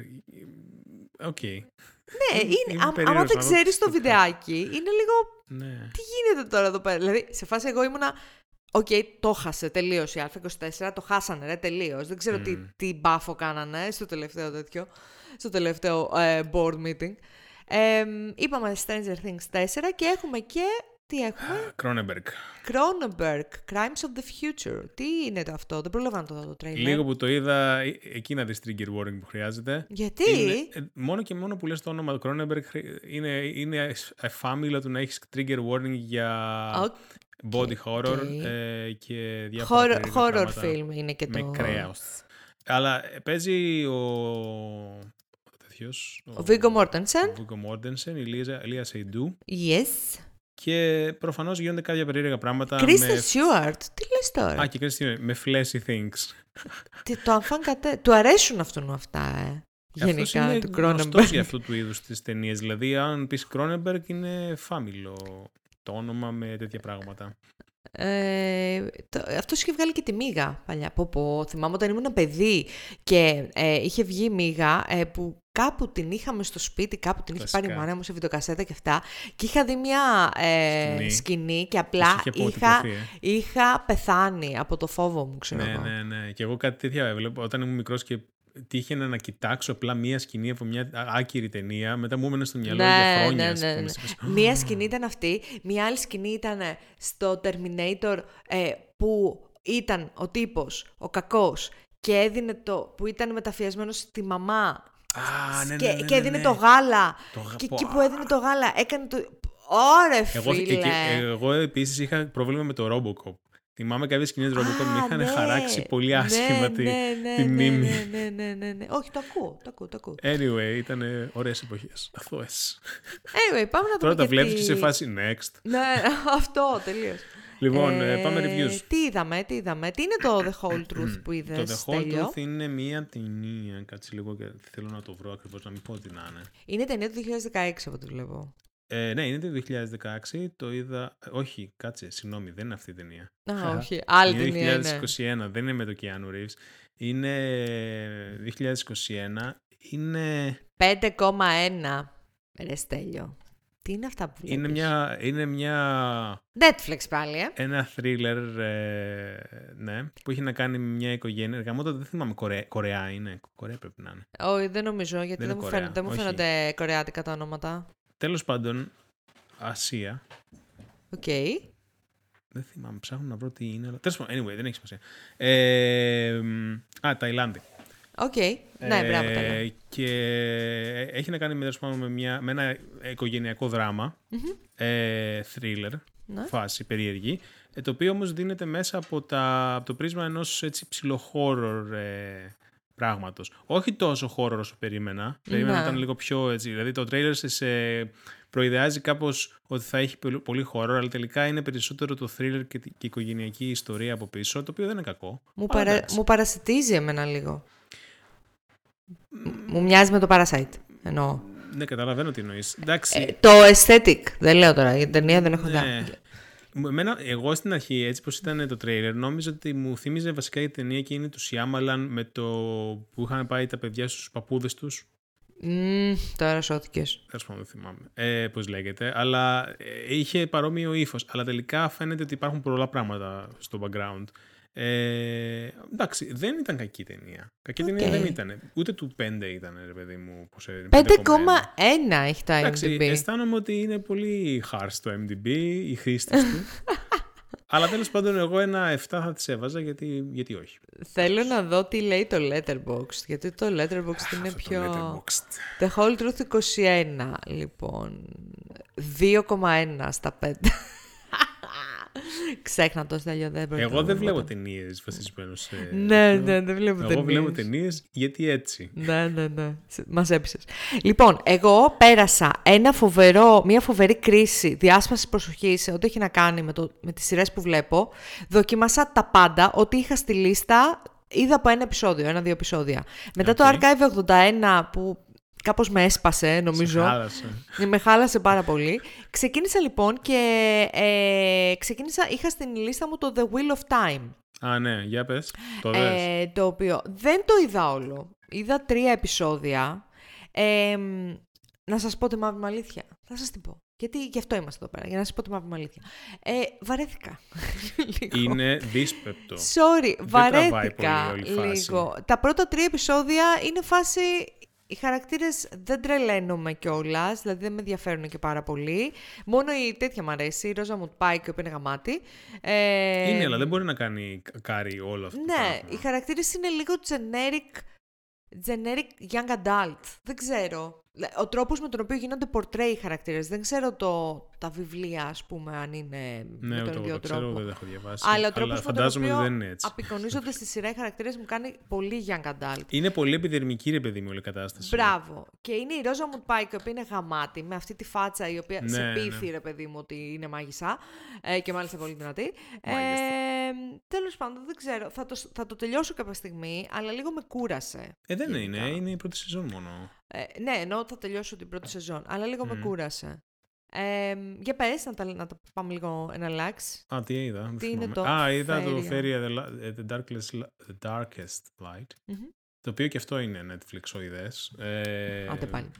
[SPEAKER 2] Οκ.
[SPEAKER 1] Ναι, είναι,
[SPEAKER 2] Είμαι
[SPEAKER 1] α- άμα
[SPEAKER 2] περίεργος
[SPEAKER 1] δεν
[SPEAKER 2] να δω
[SPEAKER 1] ξέρεις το
[SPEAKER 2] τι θα-
[SPEAKER 1] βιντεάκι είναι λίγο
[SPEAKER 2] Ναι.
[SPEAKER 1] τι γίνεται τώρα εδώ πέρα; Δηλαδή σε φάση εγώ ήμουνα Οκ, το χάσε τελείω η Α24, το χάσανε ρε τελείως. Δεν ξέρω τι, τι μπάφο κάνανε στο τελευταίο τέτοιο, στο τελευταίο ε, board meeting. Ε, είπαμε Stranger Things 4 και έχουμε και Τι έχουμε; [gasps]
[SPEAKER 2] Cronenberg.
[SPEAKER 1] Cronenberg, Crimes of the Future. Τι είναι το αυτό, δεν πρόλαβα να το δω το τρέιλερ.
[SPEAKER 2] Λίγο που το είδα, ε, εκεί να δεις trigger warning που χρειάζεται.
[SPEAKER 1] Γιατί;
[SPEAKER 2] Είναι, ε, μόνο και μόνο που λες το όνομα του Cronenberg είναι, είναι εφάμιλο του να έχεις trigger warning για
[SPEAKER 1] Οκ.
[SPEAKER 2] body horror ε, και διάφορα
[SPEAKER 1] Horror,
[SPEAKER 2] περίεργα
[SPEAKER 1] horror
[SPEAKER 2] πράγματα
[SPEAKER 1] film είναι και
[SPEAKER 2] με
[SPEAKER 1] το...
[SPEAKER 2] κρέας. Αλλά ε, παίζει ο... ο τέτοιος,
[SPEAKER 1] Ο Viggo Mortensen.
[SPEAKER 2] Viggo Mortensen, η Λίζα, Léa Seydoux
[SPEAKER 1] Yes.
[SPEAKER 2] και προφανώς γίνονται κάποια περίεργα πράγματα
[SPEAKER 1] Kristen
[SPEAKER 2] με...
[SPEAKER 1] Stewart. Τι λες τώρα;
[SPEAKER 2] Α, και Kristen, με fleshy things.
[SPEAKER 1] Τι, το αμφάν κατέ... Του αρέσουν αυτόν αυτά, ε.
[SPEAKER 2] Αυτός
[SPEAKER 1] Γενικά,
[SPEAKER 2] είναι
[SPEAKER 1] του
[SPEAKER 2] γνωστός
[SPEAKER 1] Cronenberg.
[SPEAKER 2] για αυτού του είδους τις ταινίες. Δηλαδή, αν πεις Κρόνεμπεργκ, είναι φάμιλο το όνομα με τέτοια πράγματα.
[SPEAKER 1] Ε, το, αυτός είχε βγάλει και τη Μίγα παλιά. Πω, πω. Θυμάμαι όταν ήμουν παιδί και ε, είχε βγει Μίγα ε, που κάπου την είχαμε στο σπίτι, κάπου την είχε πάρει η
[SPEAKER 2] Κλασικά.
[SPEAKER 1] μάνα μου σε βιντεοκασέτα και αυτά και είχα δει μια ε,
[SPEAKER 2] Σκηνή.
[SPEAKER 1] σκηνή. και απλά
[SPEAKER 2] Της είχε
[SPEAKER 1] είχα,
[SPEAKER 2] αποτυπωθεί, ε.
[SPEAKER 1] είχα πεθάνει από το φόβο μου, ξέρω
[SPEAKER 2] Ναι,
[SPEAKER 1] εγώ.
[SPEAKER 2] ναι, ναι. Και εγώ κάτι τέτοια έβλεπα όταν ήμουν μικρός και τύχαινα να κοιτάξω απλά μία σκηνή από μια άκυρη ταινία. Μετά μου έμενε στο μυαλό για χρόνια.
[SPEAKER 1] ναι,
[SPEAKER 2] ας
[SPEAKER 1] ναι,
[SPEAKER 2] πούμε.
[SPEAKER 1] ναι.
[SPEAKER 2] Σε φάση,
[SPEAKER 1] Μία σκηνή ήταν αυτή, μία άλλη σκηνή ήταν ε, στο Terminator ε, που ήταν ο τύπος, ο κακός και έδινε το, που ήταν μεταφιασμένος στη μαμά
[SPEAKER 2] Α, ναι, ναι,
[SPEAKER 1] και,
[SPEAKER 2] ναι, ναι,
[SPEAKER 1] και έδινε
[SPEAKER 2] ναι.
[SPEAKER 1] το γάλα
[SPEAKER 2] Το γα-
[SPEAKER 1] και
[SPEAKER 2] πω,
[SPEAKER 1] εκεί
[SPEAKER 2] α.
[SPEAKER 1] που έδινε το γάλα έκανε το... Ωρε
[SPEAKER 2] Εγώ,
[SPEAKER 1] φίλε!
[SPEAKER 2] εκεί- εγώ επίσης είχα πρόβλημα με το Robocop. Θυμάμαι κάποιες σκηνές Robocop με
[SPEAKER 1] Α,
[SPEAKER 2] είχαν
[SPEAKER 1] ναι.
[SPEAKER 2] χαράξει πολύ άσχημα
[SPEAKER 1] ναι,
[SPEAKER 2] τη,
[SPEAKER 1] ναι, ναι,
[SPEAKER 2] τη
[SPEAKER 1] ναι,
[SPEAKER 2] μνήμη.
[SPEAKER 1] Ναι, ναι, ναι, ναι, ναι. Όχι, το ακούω, το ακούω, το ακούω.
[SPEAKER 2] Anyway, ήταν ωραίες εποχές. Αθώες.
[SPEAKER 1] Anyway, πάμε να δούμε
[SPEAKER 2] Τώρα τα
[SPEAKER 1] και
[SPEAKER 2] βλέπεις
[SPEAKER 1] τι-
[SPEAKER 2] και σε φάση next.
[SPEAKER 1] Ναι, αυτό, τελείως.
[SPEAKER 2] Λοιπόν, ε, πάμε
[SPEAKER 1] Ε,
[SPEAKER 2] reviews.
[SPEAKER 1] Τι είδαμε, τι είδαμε. Τι είναι το The Whole [clears throat] Truth που είδες,
[SPEAKER 2] Το The Whole
[SPEAKER 1] Στέλιο;
[SPEAKER 2] Truth είναι μία ταινία. Κάτσε λίγο και θέλω να το βρω ακριβώς, να μην πω τι να είναι.
[SPEAKER 1] Είναι ταινία του 2016 από ό,τι βλέπω.
[SPEAKER 2] Ε, ναι, είναι το 2016. Το είδα. ε, Όχι, κάτσε, συγγνώμη, δεν είναι αυτή η ταινία.
[SPEAKER 1] Α, όχι. Άλλη
[SPEAKER 2] είναι
[SPEAKER 1] ταινία είναι.
[SPEAKER 2] 2021, δεν είναι με το Keanu Reeves. Είναι 2021. Είναι,
[SPEAKER 1] 5,1. Ρε Στέλιο. Τι είναι αυτά που βλέπεις;
[SPEAKER 2] είναι, μια, είναι μια,
[SPEAKER 1] Netflix πάλι, ε.
[SPEAKER 2] ένα thriller, ε, ναι, που έχει να κάνει με μια οικογένεια. Γαμώτο, δεν θυμάμαι, Κορε, Κορεά είναι. Κορέα πρέπει να είναι.
[SPEAKER 1] Όχι, δεν νομίζω, γιατί
[SPEAKER 2] Δεν
[SPEAKER 1] δεν,
[SPEAKER 2] είναι
[SPEAKER 1] μου,
[SPEAKER 2] Κορέα,
[SPEAKER 1] φαίνονται, δεν μου
[SPEAKER 2] όχι.
[SPEAKER 1] φαίνονται κορεάτικα τα όνοματα.
[SPEAKER 2] Τέλος πάντων, Ασία.
[SPEAKER 1] Οκ.
[SPEAKER 2] Δεν θυμάμαι, ψάχνω να βρω τι είναι. Αλλά... Τέλος πάντων, anyway, δεν έχει σημασία. Ε, μ, α, Ταϊλάνδη.
[SPEAKER 1] Οκ. Ναι, μπράβο, τα λέω.
[SPEAKER 2] Ε, και έχει να κάνει με, τέλος πάντων, με, μια, με ένα οικογενειακό δράμα, ε, thriller,
[SPEAKER 1] Ναι.
[SPEAKER 2] φάση περίεργη, ε, το οποίο όμως δίνεται μέσα από, τα, από το πρίσμα ενός έτσι ψιλοχόρορ ε, πράγματος. Όχι τόσο horror όσο περίμενα. Περίμενα
[SPEAKER 1] Ναι.
[SPEAKER 2] να ήταν λίγο πιο έτσι. Δηλαδή το trailer σε, σε προειδεάζει κάπως ότι θα έχει πολ- πολύ horror, αλλά τελικά είναι περισσότερο το thriller και, τη- και η οικογενειακή ιστορία από πίσω, το οποίο δεν είναι κακό.
[SPEAKER 1] Μου,
[SPEAKER 2] Αλλά
[SPEAKER 1] παρα...
[SPEAKER 2] εντάξει.
[SPEAKER 1] μου παρασιτίζει εμένα λίγο. Μ- Μου μοιάζει με το Parasite. Εννοώ.
[SPEAKER 2] Ναι, καταλαβαίνω τι εννοείς. Εντάξει,
[SPEAKER 1] Ε, το aesthetic. Δεν λέω τώρα. Για την ταινία δεν έχω δει.
[SPEAKER 2] Ναι. Μου- Εμένα, εγώ στην αρχή, έτσι πως ήταν το τρέιλερ, νόμιζα ότι μου θύμιζε βασικά η ταινία εκείνη του Σιάμαλαν με το που είχαν πάει τα παιδιά στους παππούδες τους.
[SPEAKER 1] Μμμ, τώρα σώθηκες.
[SPEAKER 2] Τέλος πάντων, δεν θυμάμαι ε, πώς λέγεται. Αλλά ε, είχε παρόμοιο ύφος. Αλλά τελικά φαίνεται ότι υπάρχουν πολλά πράγματα στο background. Ε, εντάξει, δεν ήταν κακή ταινία. Κακή ταινία
[SPEAKER 1] Οκ.
[SPEAKER 2] δεν ήταν. Ούτε του 5 ήταν, ρε παιδί μου. Πώς, ε,
[SPEAKER 1] 5,1
[SPEAKER 2] 5,1.
[SPEAKER 1] έχει το
[SPEAKER 2] Εντάξει,
[SPEAKER 1] IMDb.
[SPEAKER 2] αισθάνομαι ότι είναι πολύ harsh το IMDb, οι χρήστες του. [laughs] Αλλά τέλος πάντων, εγώ ένα 7 θα τη έβαζα γιατί, γιατί όχι.
[SPEAKER 1] Θέλω να δω τι λέει το Letterboxd, γιατί το Letterboxd είναι
[SPEAKER 2] Αυτό το
[SPEAKER 1] πιο...
[SPEAKER 2] Letterboxd.
[SPEAKER 1] The Whole Truth 21, λοιπόν. 2,1 στα 5. Ξέχνα το, Στέλιο, δεν πρέπει
[SPEAKER 2] Εγώ
[SPEAKER 1] να
[SPEAKER 2] δεν
[SPEAKER 1] το
[SPEAKER 2] βλέπω
[SPEAKER 1] πω.
[SPEAKER 2] ταινίες βασισμένες σε.
[SPEAKER 1] Ναι,
[SPEAKER 2] τέτοιο.
[SPEAKER 1] ναι, δεν βλέπω
[SPEAKER 2] Εγώ
[SPEAKER 1] ταινίες.
[SPEAKER 2] βλέπω ταινίες γιατί έτσι.
[SPEAKER 1] Ναι, ναι, ναι. Μας έπεισες. Λοιπόν, εγώ πέρασα ένα φοβερό, μια φοβερή κρίση διάσπασης προσοχής σε ό,τι έχει να κάνει με, το, με τις σειρές που βλέπω. Δοκίμασα τα πάντα, ό,τι είχα στη λίστα. Είδα από ένα επεισόδιο, ένα-δύο επεισόδια. Μετά το
[SPEAKER 2] Οκ.
[SPEAKER 1] Archive 81 που κάπως με έσπασε, νομίζω.
[SPEAKER 2] Σε χάλασε.
[SPEAKER 1] Με χάλασε πάρα πολύ. Ξεκίνησα λοιπόν και ε, ξεκίνησα, είχα στην λίστα μου το The Wheel of Time.
[SPEAKER 2] Α, ναι, για πες. Το δες.
[SPEAKER 1] Ε, το οποίο δεν το είδα όλο. Είδα τρία επεισόδια. Ε, μ, να σας πω τη μαύρη μου αλήθεια. Θα σας την πω. Γιατί γι' αυτό είμαστε εδώ πέρα, για να σας πω τη μαύρη μου αλήθεια. Ε, βαρέθηκα. [laughs] Λίγο.
[SPEAKER 2] Είναι δύσπεπτο.
[SPEAKER 1] Sorry,
[SPEAKER 2] Δεν τραβάει
[SPEAKER 1] βαρέθηκα
[SPEAKER 2] πολύ όλη η φάση.
[SPEAKER 1] λίγο. Τα πρώτα τρία επεισόδια είναι φάση οι χαρακτήρες δεν τρελαίνομαι κιόλας, δηλαδή δεν με ενδιαφέρουν και πάρα πολύ. Μόνο η τέτοια μου αρέσει, η Ρόζα Μουτπάικ, που είναι γαμάτη. Ε,
[SPEAKER 2] Είναι, αλλά δεν μπορεί να κάνει κάρι όλο αυτό. το
[SPEAKER 1] Ναι,
[SPEAKER 2] πράγμα.
[SPEAKER 1] οι χαρακτήρες είναι λίγο generic, generic young adult. Δεν ξέρω. Ο τρόπος με τον οποίο γίνονται portray οι χαρακτήρες. Δεν ξέρω το, τα βιβλία, ας πούμε, αν είναι
[SPEAKER 2] Ναι,
[SPEAKER 1] με τον
[SPEAKER 2] το,
[SPEAKER 1] ίδιο
[SPEAKER 2] το ξέρω,
[SPEAKER 1] τρόπο.
[SPEAKER 2] δεν το έχω διαβάσει.
[SPEAKER 1] Αλλά ο τρόπος με τον
[SPEAKER 2] φαντάζομαι
[SPEAKER 1] οποίο
[SPEAKER 2] ότι δεν είναι έτσι.
[SPEAKER 1] απεικονίζονται στη σειρά οι χαρακτήρες μου κάνει πολύ young adult.
[SPEAKER 2] Είναι πολύ επιδερμική, ρε παιδί μου, όλη η κατάσταση.
[SPEAKER 1] Μπράβο. Και είναι η Ρόζα Μουτπάικ, η οποία είναι γαμάτη, με αυτή τη φάτσα η οποία
[SPEAKER 2] Ναι,
[SPEAKER 1] σε
[SPEAKER 2] ναι.
[SPEAKER 1] πείθει, ρε παιδί μου, ότι είναι μάγισσα. Ε, και μάλιστα πολύ δυνατή. Ε,
[SPEAKER 2] Μάγισσα.
[SPEAKER 1] Τέλος πάντων, δεν ξέρω. Θα το, θα το τελειώσω κάποια στιγμή, αλλά λίγο με κούρασε.
[SPEAKER 2] Ε, δεν
[SPEAKER 1] γενικά.
[SPEAKER 2] είναι, είναι η πρώτη σεζόν μόνο.
[SPEAKER 1] Ε, ναι, ενώ θα τελειώσω την πρώτη σεζόν, αλλά λίγο με
[SPEAKER 2] Μμμ.
[SPEAKER 1] κούρασε. Ε, για πες, να τα, να τα πάμε λίγο ένα λάξ.
[SPEAKER 2] Α, τι είδα. δεν
[SPEAKER 1] Τι είναι
[SPEAKER 2] θυμάμαι.
[SPEAKER 1] το
[SPEAKER 2] Α, είδα το
[SPEAKER 1] Feria?
[SPEAKER 2] Feria the, La- ε, the, Darkest, the Darkest Light.
[SPEAKER 1] Μμμ.
[SPEAKER 2] Το οποίο και αυτό είναι Netflix-οειδές. Ε,
[SPEAKER 1] Άντε πάλι.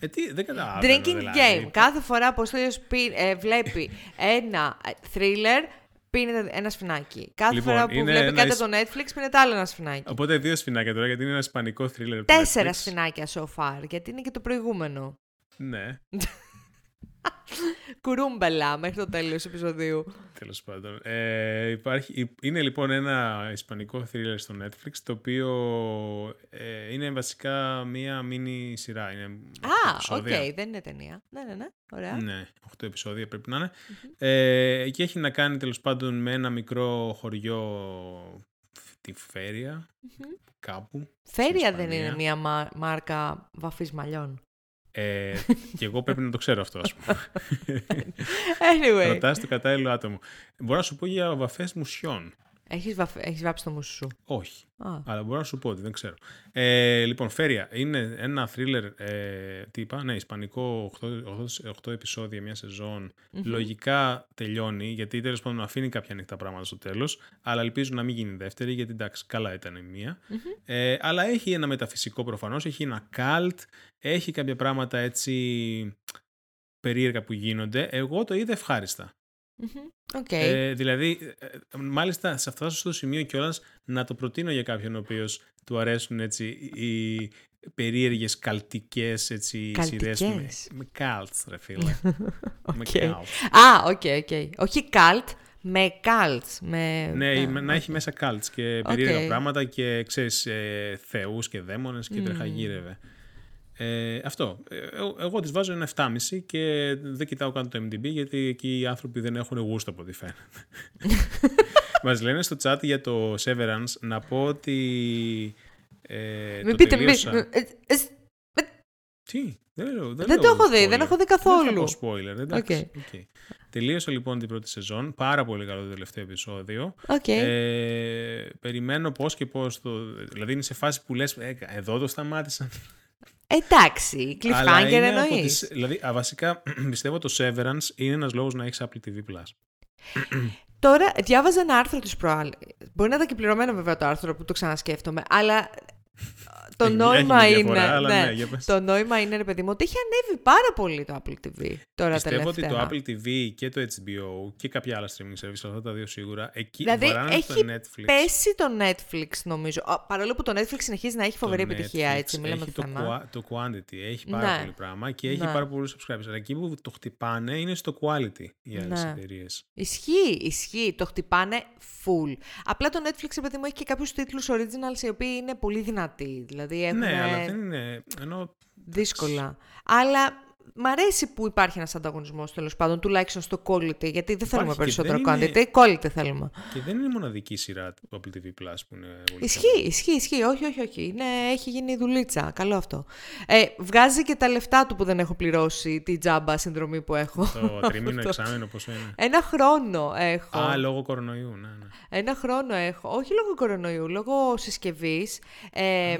[SPEAKER 2] Ε, τι, δεν καταλαβαίνω.
[SPEAKER 1] Drinking
[SPEAKER 2] δηλαδή.
[SPEAKER 1] game. Κάθε φορά που ο Στέλιος πει- ε, βλέπει [laughs] ένα ε, thriller, πίνεται ένα σφινάκι. Κάθε
[SPEAKER 2] Λοιπόν,
[SPEAKER 1] φορά που
[SPEAKER 2] είναι
[SPEAKER 1] βλέπει
[SPEAKER 2] ένα
[SPEAKER 1] κάτι
[SPEAKER 2] ισ-
[SPEAKER 1] από το Netflix, πίνεται άλλο ένα σφινάκι.
[SPEAKER 2] Οπότε δύο σφινάκια τώρα, γιατί είναι ένα ισπανικό thriller. του
[SPEAKER 1] Τέσσερα
[SPEAKER 2] Netflix.
[SPEAKER 1] σφινάκια so far, γιατί είναι και το προηγούμενο.
[SPEAKER 2] Ναι, [laughs]
[SPEAKER 1] Κουρούμπελα μέχρι το τέλος του επεισοδίου.
[SPEAKER 2] τέλος πάντων. Ε, υπάρχει, είναι λοιπόν ένα ισπανικό thriller στο Netflix, το οποίο ε, είναι βασικά μία μίνι σειρά. Είναι
[SPEAKER 1] Α, οκ,
[SPEAKER 2] επεισόδια.
[SPEAKER 1] δεν είναι ταινία. Ναι, ναι, ναι. Ωραία.
[SPEAKER 2] Ναι, 8 επεισόδια πρέπει να είναι. Ε, και έχει να κάνει τέλος πάντων με ένα μικρό χωριό, τη Φέρια, κάπου.
[SPEAKER 1] Φέρια
[SPEAKER 2] στην
[SPEAKER 1] δεν είναι
[SPEAKER 2] Ισπανία.
[SPEAKER 1] μία μα- μάρκα βαφής μαλλιών.
[SPEAKER 2] Ε, και εγώ πρέπει να το ξέρω αυτό, ας πούμε.
[SPEAKER 1] Anyway,
[SPEAKER 2] Ρωτάς το κατάλληλο άτομο. Μπορώ να σου πω για βαφές μουσιών.
[SPEAKER 1] Έχεις, βαφ... έχεις βάψει το μουσου σου;
[SPEAKER 2] Όχι.
[SPEAKER 1] Α,
[SPEAKER 2] Αλλά μπορώ να σου πω ότι δεν ξέρω. Ε, λοιπόν, Φέρια είναι ένα θρίλερ, ε, τι είπα, ναι, ισπανικό, 8, επεισόδια, μια σεζόν. Λογικά τελειώνει, γιατί τέλος πάντων αφήνει κάποια ανοιχτά πράγματα στο τέλος, αλλά ελπίζω να μην γίνει δεύτερη, γιατί εντάξει, καλά ήταν η μια. Ε, αλλά έχει ένα μεταφυσικό προφανώς, έχει ένα καλτ, έχει κάποια πράγματα έτσι περίεργα που γίνονται. Εγώ το είδα ευχάριστα.
[SPEAKER 1] Μμμ. Οκ.
[SPEAKER 2] Ε, δηλαδή, ε, μάλιστα σε αυτό στο σημείο κιόλας να το προτείνω για κάποιον ο οποίος του αρέσουν έτσι οι περίεργες cultικές έτσι σειρές με,
[SPEAKER 1] Cultικές;
[SPEAKER 2] με cults, ρε φίλε. [laughs] με
[SPEAKER 1] Οκ.
[SPEAKER 2] cults.
[SPEAKER 1] Α, οκ, οκ. Όχι καλτ, με cults. Με...
[SPEAKER 2] Ναι,
[SPEAKER 1] Α,
[SPEAKER 2] με- να
[SPEAKER 1] οκ.
[SPEAKER 2] έχει μέσα cults και περίεργα
[SPEAKER 1] Οκ.
[SPEAKER 2] πράγματα και ξέρεις ε, θεούς και δαίμονες και τρεχαγύρευε. Ε, αυτό. Ε, εγώ, εγώ της βάζω ένα 7,5 και δεν κοιτάω καν το IMDb γιατί εκεί οι άνθρωποι δεν έχουν γούστο από ό,τι φαίνεται. [laughs] Μας λένε στο chat για το Severance να πω ότι ε,
[SPEAKER 1] Μην
[SPEAKER 2] το
[SPEAKER 1] πείτε, μην
[SPEAKER 2] τελείωσα.
[SPEAKER 1] πείτε. Ε, ε,
[SPEAKER 2] Τι, δεν, λέω, δεν,
[SPEAKER 1] Δεν
[SPEAKER 2] λέω
[SPEAKER 1] το έχω δει,
[SPEAKER 2] spoiler.
[SPEAKER 1] δεν έχω δει
[SPEAKER 2] Δεν
[SPEAKER 1] καθόλου.
[SPEAKER 2] θα πω spoiler, εντάξει. οκ. Τελείωσα λοιπόν την πρώτη σεζόν, πάρα πολύ καλό το τελευταίο επεισόδιο.
[SPEAKER 1] Οκ.
[SPEAKER 2] Ε, περιμένω πώς και πώς το... Δηλαδή είναι σε φάση που λες, «Ε, εδώ το σταμάτησαν.
[SPEAKER 1] Εντάξει,
[SPEAKER 2] Αλλά
[SPEAKER 1] cliffhanger
[SPEAKER 2] είναι από
[SPEAKER 1] εννοείς.
[SPEAKER 2] τις- Δηλαδή, α, βασικά, [clears throat] πιστεύω το Severance είναι ένας λόγος να έχεις Apple TV+. Plus. [clears throat]
[SPEAKER 1] Τώρα διάβαζα ένα άρθρο της προάλλη. Μπορεί να ήταν και πληρωμένο βέβαια το άρθρο που το ξανασκέφτομαι, αλλά το
[SPEAKER 2] Έχει-
[SPEAKER 1] νόημα
[SPEAKER 2] έχει μια
[SPEAKER 1] είναι.
[SPEAKER 2] διαφορά, αλλά
[SPEAKER 1] ναι,
[SPEAKER 2] ναι, για πες.
[SPEAKER 1] το νόημα είναι, ρε παιδί μου, ότι έχει ανέβει πάρα πολύ το Apple TV τώρα
[SPEAKER 2] Πιστεύω ότι
[SPEAKER 1] τελευταία.
[SPEAKER 2] το Apple TV και το HBO και κάποια άλλα streaming service, αυτά τα δύο σίγουρα, εκεί
[SPEAKER 1] Δηλαδή,
[SPEAKER 2] βαράνε
[SPEAKER 1] έχει
[SPEAKER 2] το Netflix.
[SPEAKER 1] Πέσει το Netflix, νομίζω. Α, παρόλο που το Netflix συνεχίζει να έχει
[SPEAKER 2] Το
[SPEAKER 1] φοβερή επιτυχία,
[SPEAKER 2] Netflix
[SPEAKER 1] έτσι, μιλάμε
[SPEAKER 2] έχει
[SPEAKER 1] το
[SPEAKER 2] το,
[SPEAKER 1] θέμα.
[SPEAKER 2] qua- το quantity, έχει πάρα
[SPEAKER 1] Ναι.
[SPEAKER 2] πολύ πράγμα και έχει
[SPEAKER 1] Ναι.
[SPEAKER 2] πάρα πολλούς subscribers. Αλλά εκεί που το χτυπάνε είναι στο quality οι άλλες
[SPEAKER 1] Ναι.
[SPEAKER 2] εταιρείες.
[SPEAKER 1] Ισχύει, ισχύει. Το χτυπάνε full. Απλά το Netflix, ρε παιδί μου, έχει και κάποιους τίτλους originals οι οποίοι είναι πολύ δυνατοί. Δηλαδή έχουν
[SPEAKER 2] Ναι, αλλά δεν είναι... Ενώ
[SPEAKER 1] δύσκολα. Αλλά μ' αρέσει που υπάρχει ένας ανταγωνισμός τέλος πάντων, τουλάχιστον στο quality, γιατί δεν θέλουμε
[SPEAKER 2] και
[SPEAKER 1] περισσότερο
[SPEAKER 2] δεν είναι-
[SPEAKER 1] quantity, quality θέλουμε.
[SPEAKER 2] και δεν είναι η μοναδική σειρά του Apple TV Plus που είναι πολύ
[SPEAKER 1] Ισχύει, ισχύει, ισχύει. Όχι, όχι, όχι. Είναι, έχει γίνει δουλίτσα. Καλό αυτό. Ε, βγάζει και τα λεφτά του που δεν έχω πληρώσει τη τζάμπα συνδρομή που έχω.
[SPEAKER 2] Το [laughs] τρίμηνο
[SPEAKER 1] Αυτό.
[SPEAKER 2] εξάμηνο πόσο είναι.
[SPEAKER 1] Ένα χρόνο έχω.
[SPEAKER 2] Α, λόγω κορονοϊού, ναι, ναι.
[SPEAKER 1] Ένα χρόνο έχω. Όχι λόγω κορονοϊού, λόγω συσκευής. Ε,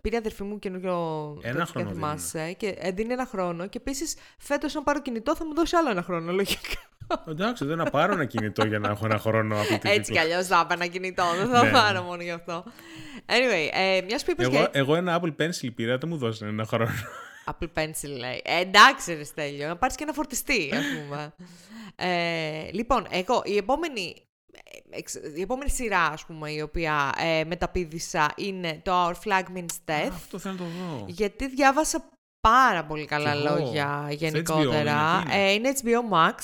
[SPEAKER 1] πήρε η αδερφή μου καινούριο.
[SPEAKER 2] Ένα
[SPEAKER 1] τέτοιο,
[SPEAKER 2] χρόνο
[SPEAKER 1] αν θυμάσαι, και ε, δίνει ένα χρόνο. Και επίσης φέτος, αν πάρω κινητό, θα μου δώσει άλλο ένα χρόνο, λογικά.
[SPEAKER 2] Εντάξει, δεν να πάρω ένα κινητό για να έχω ένα χρόνο Apple TV
[SPEAKER 1] Έτσι κι
[SPEAKER 2] Plus.
[SPEAKER 1] αλλιώς θα έπαιρνα κινητό. Δεν θα
[SPEAKER 2] Ναι.
[SPEAKER 1] πάρω μόνο γι' αυτό. Anyway, ε, μιας που είπες
[SPEAKER 2] Εγώ,
[SPEAKER 1] για.
[SPEAKER 2] εγώ ένα Apple Pencil πήρα, δεν μου δώσανε ένα χρόνο.
[SPEAKER 1] Apple Pencil λέει. Ε, εντάξει, ρε Στέλιο, να πάρεις και ένα φορτιστή, ας πούμε. ε, λοιπόν, εγώ η επόμενη. ε, η επόμενη σειρά, ας πούμε, η οποία ε, μεταπίδησα είναι το Our Flag Means Death.
[SPEAKER 2] αυτό θέλω να το δω.
[SPEAKER 1] Γιατί διάβασα πάρα πολύ καλά λόγια γενικότερα.
[SPEAKER 2] HBO, είναι,
[SPEAKER 1] είναι HBO Max.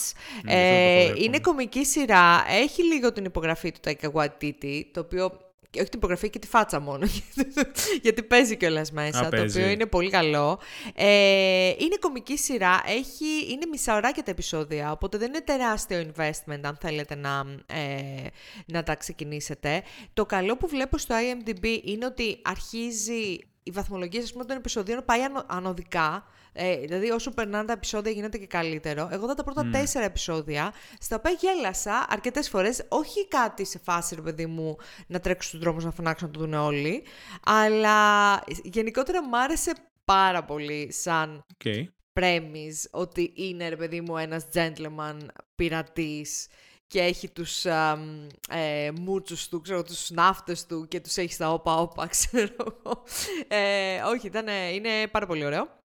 [SPEAKER 2] Ναι,
[SPEAKER 1] ε, είναι κομική σειρά. Έχει λίγο την υπογραφή του Taika Waititi, το οποίο και όχι την υπογραφή και τη φάτσα μόνο, [laughs] γιατί παίζει κιόλας μέσα, το οποίο είναι πολύ καλό. Ε, είναι κομική σειρά, έχει, είναι μισάωράκια τα επεισόδια, οπότε δεν είναι τεράστιο investment αν θέλετε να, ε, να τα ξεκινήσετε. Το καλό που βλέπω στο IMDb είναι ότι αρχίζει η βαθμολογία ας πούμε, των επεισοδίων πάει ανωδικά. Ε, δηλαδή, όσο περνάνε τα επεισόδια, γίνεται και καλύτερο. Εγώ είδα τα πρώτα τέσσερα επεισόδια, στα οποία γέλασα αρκετές φορές. Όχι κάτι σε φάση, ρε παιδί μου, να τρέξω στους δρόμους να φωνάξω να το δουν όλοι. Αλλά γενικότερα μου άρεσε πάρα πολύ σαν
[SPEAKER 2] okay.
[SPEAKER 1] premise ότι είναι, ρε παιδί μου, ένας gentleman πειρατής και έχει τους ε, μούτσους του, ξέρω, τους ναύτες του και τους έχει στα όπα-όπα, [laughs] ξέρω ε, όχι, ήταν, είναι πάρα πολύ ωραίο.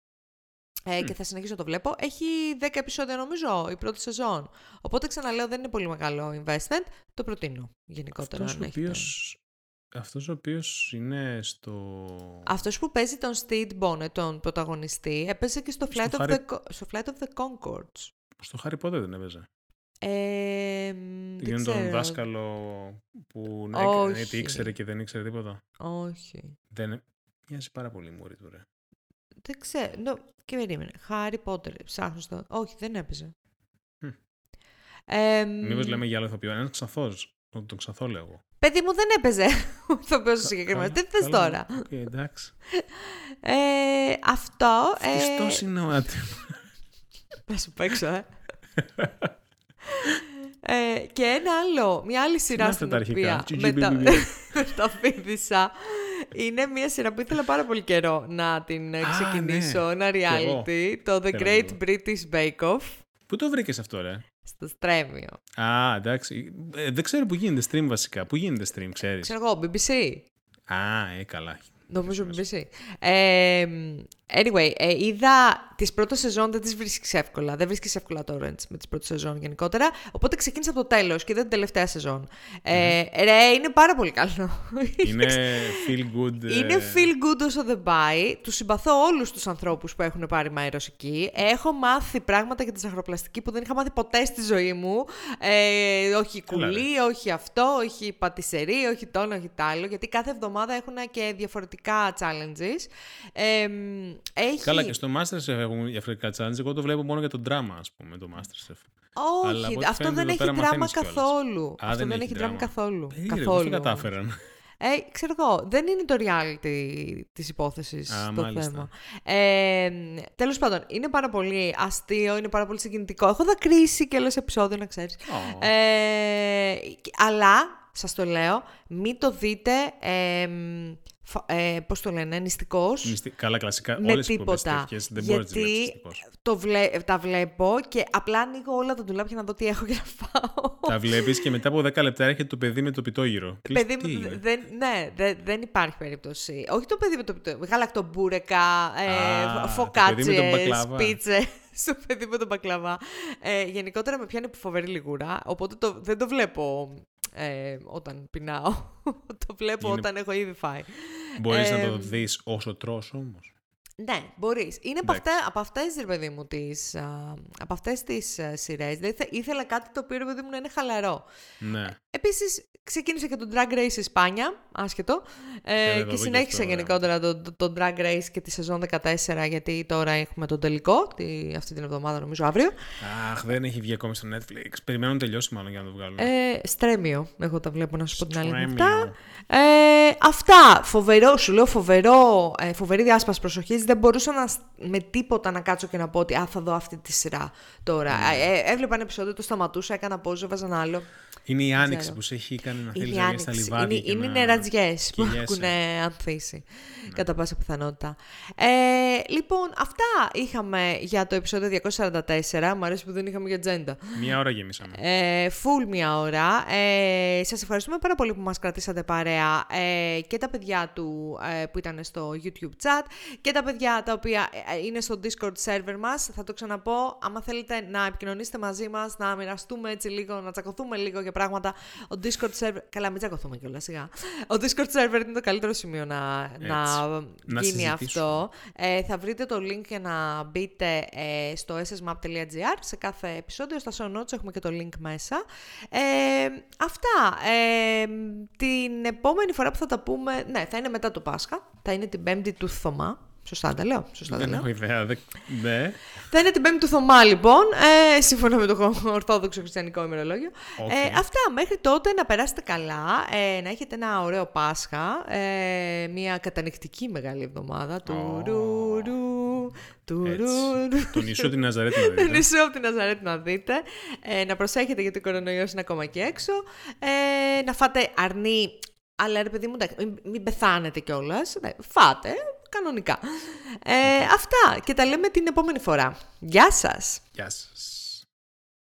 [SPEAKER 1] Ε, Και θα συνεχίσω να το βλέπω. Έχει 10 επεισόδια νομίζω η πρώτη σεζόν. Οπότε ξαναλέω δεν είναι πολύ μεγάλο investment. Το προτείνω γενικότερα.
[SPEAKER 2] Αυτός, ο οποίος, αυτός ο οποίος είναι στο...
[SPEAKER 1] Αυτός που παίζει τον Steve Bonnet, τον πρωταγωνιστή, έπαιζε και στο, Flight, of the, στο Flight of the Concords.
[SPEAKER 2] Στο Harry Potter δεν έπαιζε.
[SPEAKER 1] Ε,
[SPEAKER 2] είναι τον δάσκαλο που ναι, ήξερε και δεν ήξερε τίποτα;
[SPEAKER 1] Όχι.
[SPEAKER 2] Δεν... Μοιάζει πάρα πολύ μουρή του, ρε.
[SPEAKER 1] Δεν ξέρω. No, και περίμενε. Χάρι Πότερ. Ψάχνω στο. Όχι, δεν έπαιζε.
[SPEAKER 2] Hm. Ε, Μήπως λέμε για άλλο ηθοποιό. Ένας ξαθός. Τον ξαθό λέω εγώ.
[SPEAKER 1] Παιδί μου δεν έπαιζε [laughs] ο ηθοποιό συγκεκριμένος. Τι θες τώρα.
[SPEAKER 2] Okay, εντάξει.
[SPEAKER 1] Ε, αυτό.
[SPEAKER 2] Χριστός ε... είναι ο άτιμο.
[SPEAKER 1] Θα σου παίξω, ε. [laughs] Ε, και ένα άλλο, μια άλλη σειρά στην οποία μεταφίδησα. [laughs] Είναι μια σειρά που ήθελα πάρα πολύ καιρό να την ξεκινήσω,
[SPEAKER 2] ναι.
[SPEAKER 1] ένα reality, το The Great British Bake Off.
[SPEAKER 2] Πού το βρήκες αυτό, ρε;
[SPEAKER 1] Στο Στρέμιο.
[SPEAKER 2] Α, εντάξει. Ε, δεν ξέρω που γίνεται stream βασικά. Πού γίνεται stream, ξέρεις;
[SPEAKER 1] Ξέρω εγώ, BBC.
[SPEAKER 2] Α, ε, καλά.
[SPEAKER 1] Νομίζω BBC. Ε, Anyway, ε, είδα τις πρώτες σεζόν δεν τις βρίσκεις εύκολα. Δεν βρίσκεις εύκολα torrents με τις πρώτες σεζόν γενικότερα. Οπότε ξεκίνησα από το τέλος και είδα την τελευταία σεζόν. Ε, ρε, είναι πάρα πολύ καλό.
[SPEAKER 2] Είναι feel good.
[SPEAKER 1] Ε, είναι feel good όσο δεν πάει. Τους συμπαθώ όλους τους ανθρώπους που έχουν πάρει μέρο εκεί. Έχω μάθει πράγματα για τη ζαχαροπλαστική που δεν είχα μάθει ποτέ στη ζωή μου. Ε, όχι κουλή, όχι αυτό, όχι πατησερή, όχι το όχι τ' άλλο. Γιατί κάθε εβδομάδα έχουν και διαφορετικά challenges. Ε, έχει...
[SPEAKER 2] Καλά, και στο Masterchef έχουν διαφορετικά challenge. Εγώ το βλέπω μόνο για το drama, ας πούμε, το Masterchef.
[SPEAKER 1] Όχι, αυτό δεν έχει δράμα καθόλου.
[SPEAKER 2] Α,
[SPEAKER 1] αυτό
[SPEAKER 2] δεν
[SPEAKER 1] έχει δράμα καθόλου.
[SPEAKER 2] Περίεργο,
[SPEAKER 1] καθόλου.
[SPEAKER 2] Δεν κατάφεραν;
[SPEAKER 1] Ε, ξέρω εγώ, δεν είναι το reality της υπόθεσης
[SPEAKER 2] Α,
[SPEAKER 1] το
[SPEAKER 2] μάλιστα.
[SPEAKER 1] θέμα. Ε, τέλος πάντων, είναι πάρα πολύ αστείο, είναι πάρα πολύ συγκινητικό. Έχω δακρύσει και όλες επεισόδιο, να ξέρεις.
[SPEAKER 2] Oh.
[SPEAKER 1] Ε, αλλά, σας το λέω, μην το δείτε... Ε, ε, πώς το λένε, νηστικός.
[SPEAKER 2] Καλά, κλασικά.
[SPEAKER 1] Με
[SPEAKER 2] όλες
[SPEAKER 1] τίποτα.
[SPEAKER 2] Οι δεν γιατί
[SPEAKER 1] το βλέ, τα βλέπω και απλά ανοίγω όλα τα ντουλάπια να δω τι έχω για να φάω.
[SPEAKER 2] Τα βλέπεις και μετά από 10 λεπτά έρχεται το παιδί με το πιτόγυρο.
[SPEAKER 1] Παιδί, δεν, ναι, δεν, δεν υπάρχει περίπτωση. Όχι το παιδί με το πιτόγυρο. Γαλακτομπούρεκα, ε, φωκάτσες, πίτσες. Στο παιδί με τον μπακλαβά. [laughs] Ε, γενικότερα με πιάνει φοβερή λιγούρα, οπότε το, δεν το βλέπω ε, όταν πεινάω. [laughs] το βλέπω όταν έχω ήδη φάει.
[SPEAKER 2] Μπορείς να το δεις όσο τρως όμως.
[SPEAKER 1] Ναι, μπορείς. Είναι από, αυτά, από αυτές, ρε παιδί μου, τις, α, από αυτές τις α, σειρές. Δηλαδή, ήθελα κάτι το οποίο, ρε παιδί μου, να είναι χαλαρό.
[SPEAKER 2] Ναι.
[SPEAKER 1] Επίσης, ξεκίνησε και το Drag Race Ισπάνια, άσχετο, ε, και συνέχισε γενικότερα το, το, το, Drag Race και τη σεζόν 14, γιατί τώρα έχουμε τον τελικό, τη, αυτή την εβδομάδα νομίζω αύριο.
[SPEAKER 2] Αχ, δεν έχει βγει ακόμη στο Netflix. Περιμένω να τελειώσει μάλλον για να το βγάλουν.
[SPEAKER 1] Ε, στρέμιο, εγώ τα βλέπω να σου πω την αλήθεια. Ε, αυτά, φοβερό, σου λέω φοβερό, ε, φοβερή διάσπαση προσοχής. Δεν μπορούσα να, με τίποτα να κάτσω και να πω ότι α, θα δω αυτή τη σειρά τώρα. Mm. Ε, έβλεπα ένα επεισόδιο, το σταματούσα, έκανα πόζο, έβαζα ένα άλλο.
[SPEAKER 2] Είναι η άνοιξη που σε έχει κάνει να θέλεις να στα λιβάδια.
[SPEAKER 1] Είναι, είναι
[SPEAKER 2] να...
[SPEAKER 1] οι νερατζιές που έχουν ανθίσει, ναι. κατά πάσα πιθανότητα. Ε, λοιπόν, αυτά είχαμε για το επεισόδιο 244. Μου αρέσει που δεν είχαμε για τζέντα.
[SPEAKER 2] Μία ώρα γεμίσαμε.
[SPEAKER 1] Ε, full μία ώρα. Ε, σας ευχαριστούμε πάρα πολύ που μας κρατήσατε παρέα ε, και τα παιδιά του ε, που ήταν στο YouTube chat και τα παιδιά τα οποία ε, είναι στο Discord server μας. Θα το ξαναπώ, άμα θέλετε να επικοινωνήσετε μαζί μας, να μοιραστούμε έτσι λίγο, να τσακωθούμε λίγο για πράγματα Ο Discord server. Καλά, μην τσακωθούμε κιόλας σιγά. Ο Discord server είναι το καλύτερο σημείο να, να,
[SPEAKER 2] Να
[SPEAKER 1] γίνει αυτό. Ε, θα βρείτε το link για να μπείτε ε, στο ssmap.gr. Σε κάθε επεισόδιο, στα show notes έχουμε και το link μέσα. Ε, αυτά. Ε, την επόμενη φορά που θα τα πούμε. Ναι, θα είναι μετά το Πάσχα. Θα είναι την 5η του Θωμά. Σωστά τα λέω. Σωστά τα
[SPEAKER 2] Δεν
[SPEAKER 1] λέω.
[SPEAKER 2] έχω ιδέα. δε- Ναι.
[SPEAKER 1] Θα είναι την 5η του Θωμά, λοιπόν, ε, σύμφωνα με το Ορθόδοξο Χριστιανικό ημερολόγιο.
[SPEAKER 2] Οκ.
[SPEAKER 1] Ε, αυτά. Μέχρι τότε να περάσετε καλά, ε, να έχετε ένα ωραίο Πάσχα, ε, μια κατανυκτική μεγάλη εβδομάδα. Τουρουρου, τουρουρου.
[SPEAKER 2] Το Ιησού από την Ναζαρέτ να [laughs]
[SPEAKER 1] Το
[SPEAKER 2] δείτε.
[SPEAKER 1] Ιησού από την Ναζαρέτ να δείτε. Ε, να προσέχετε γιατί ο κορονοϊός είναι ακόμα και έξω. Ε, να φάτε αρνί. Αλλά ρε παιδί μου, εντάξει, μην, μην πεθάνετε κιόλας. Φάτε, κανονικά. Ε, αυτά και τα λέμε την επόμενη φορά. Γεια σας!
[SPEAKER 2] Γεια σας.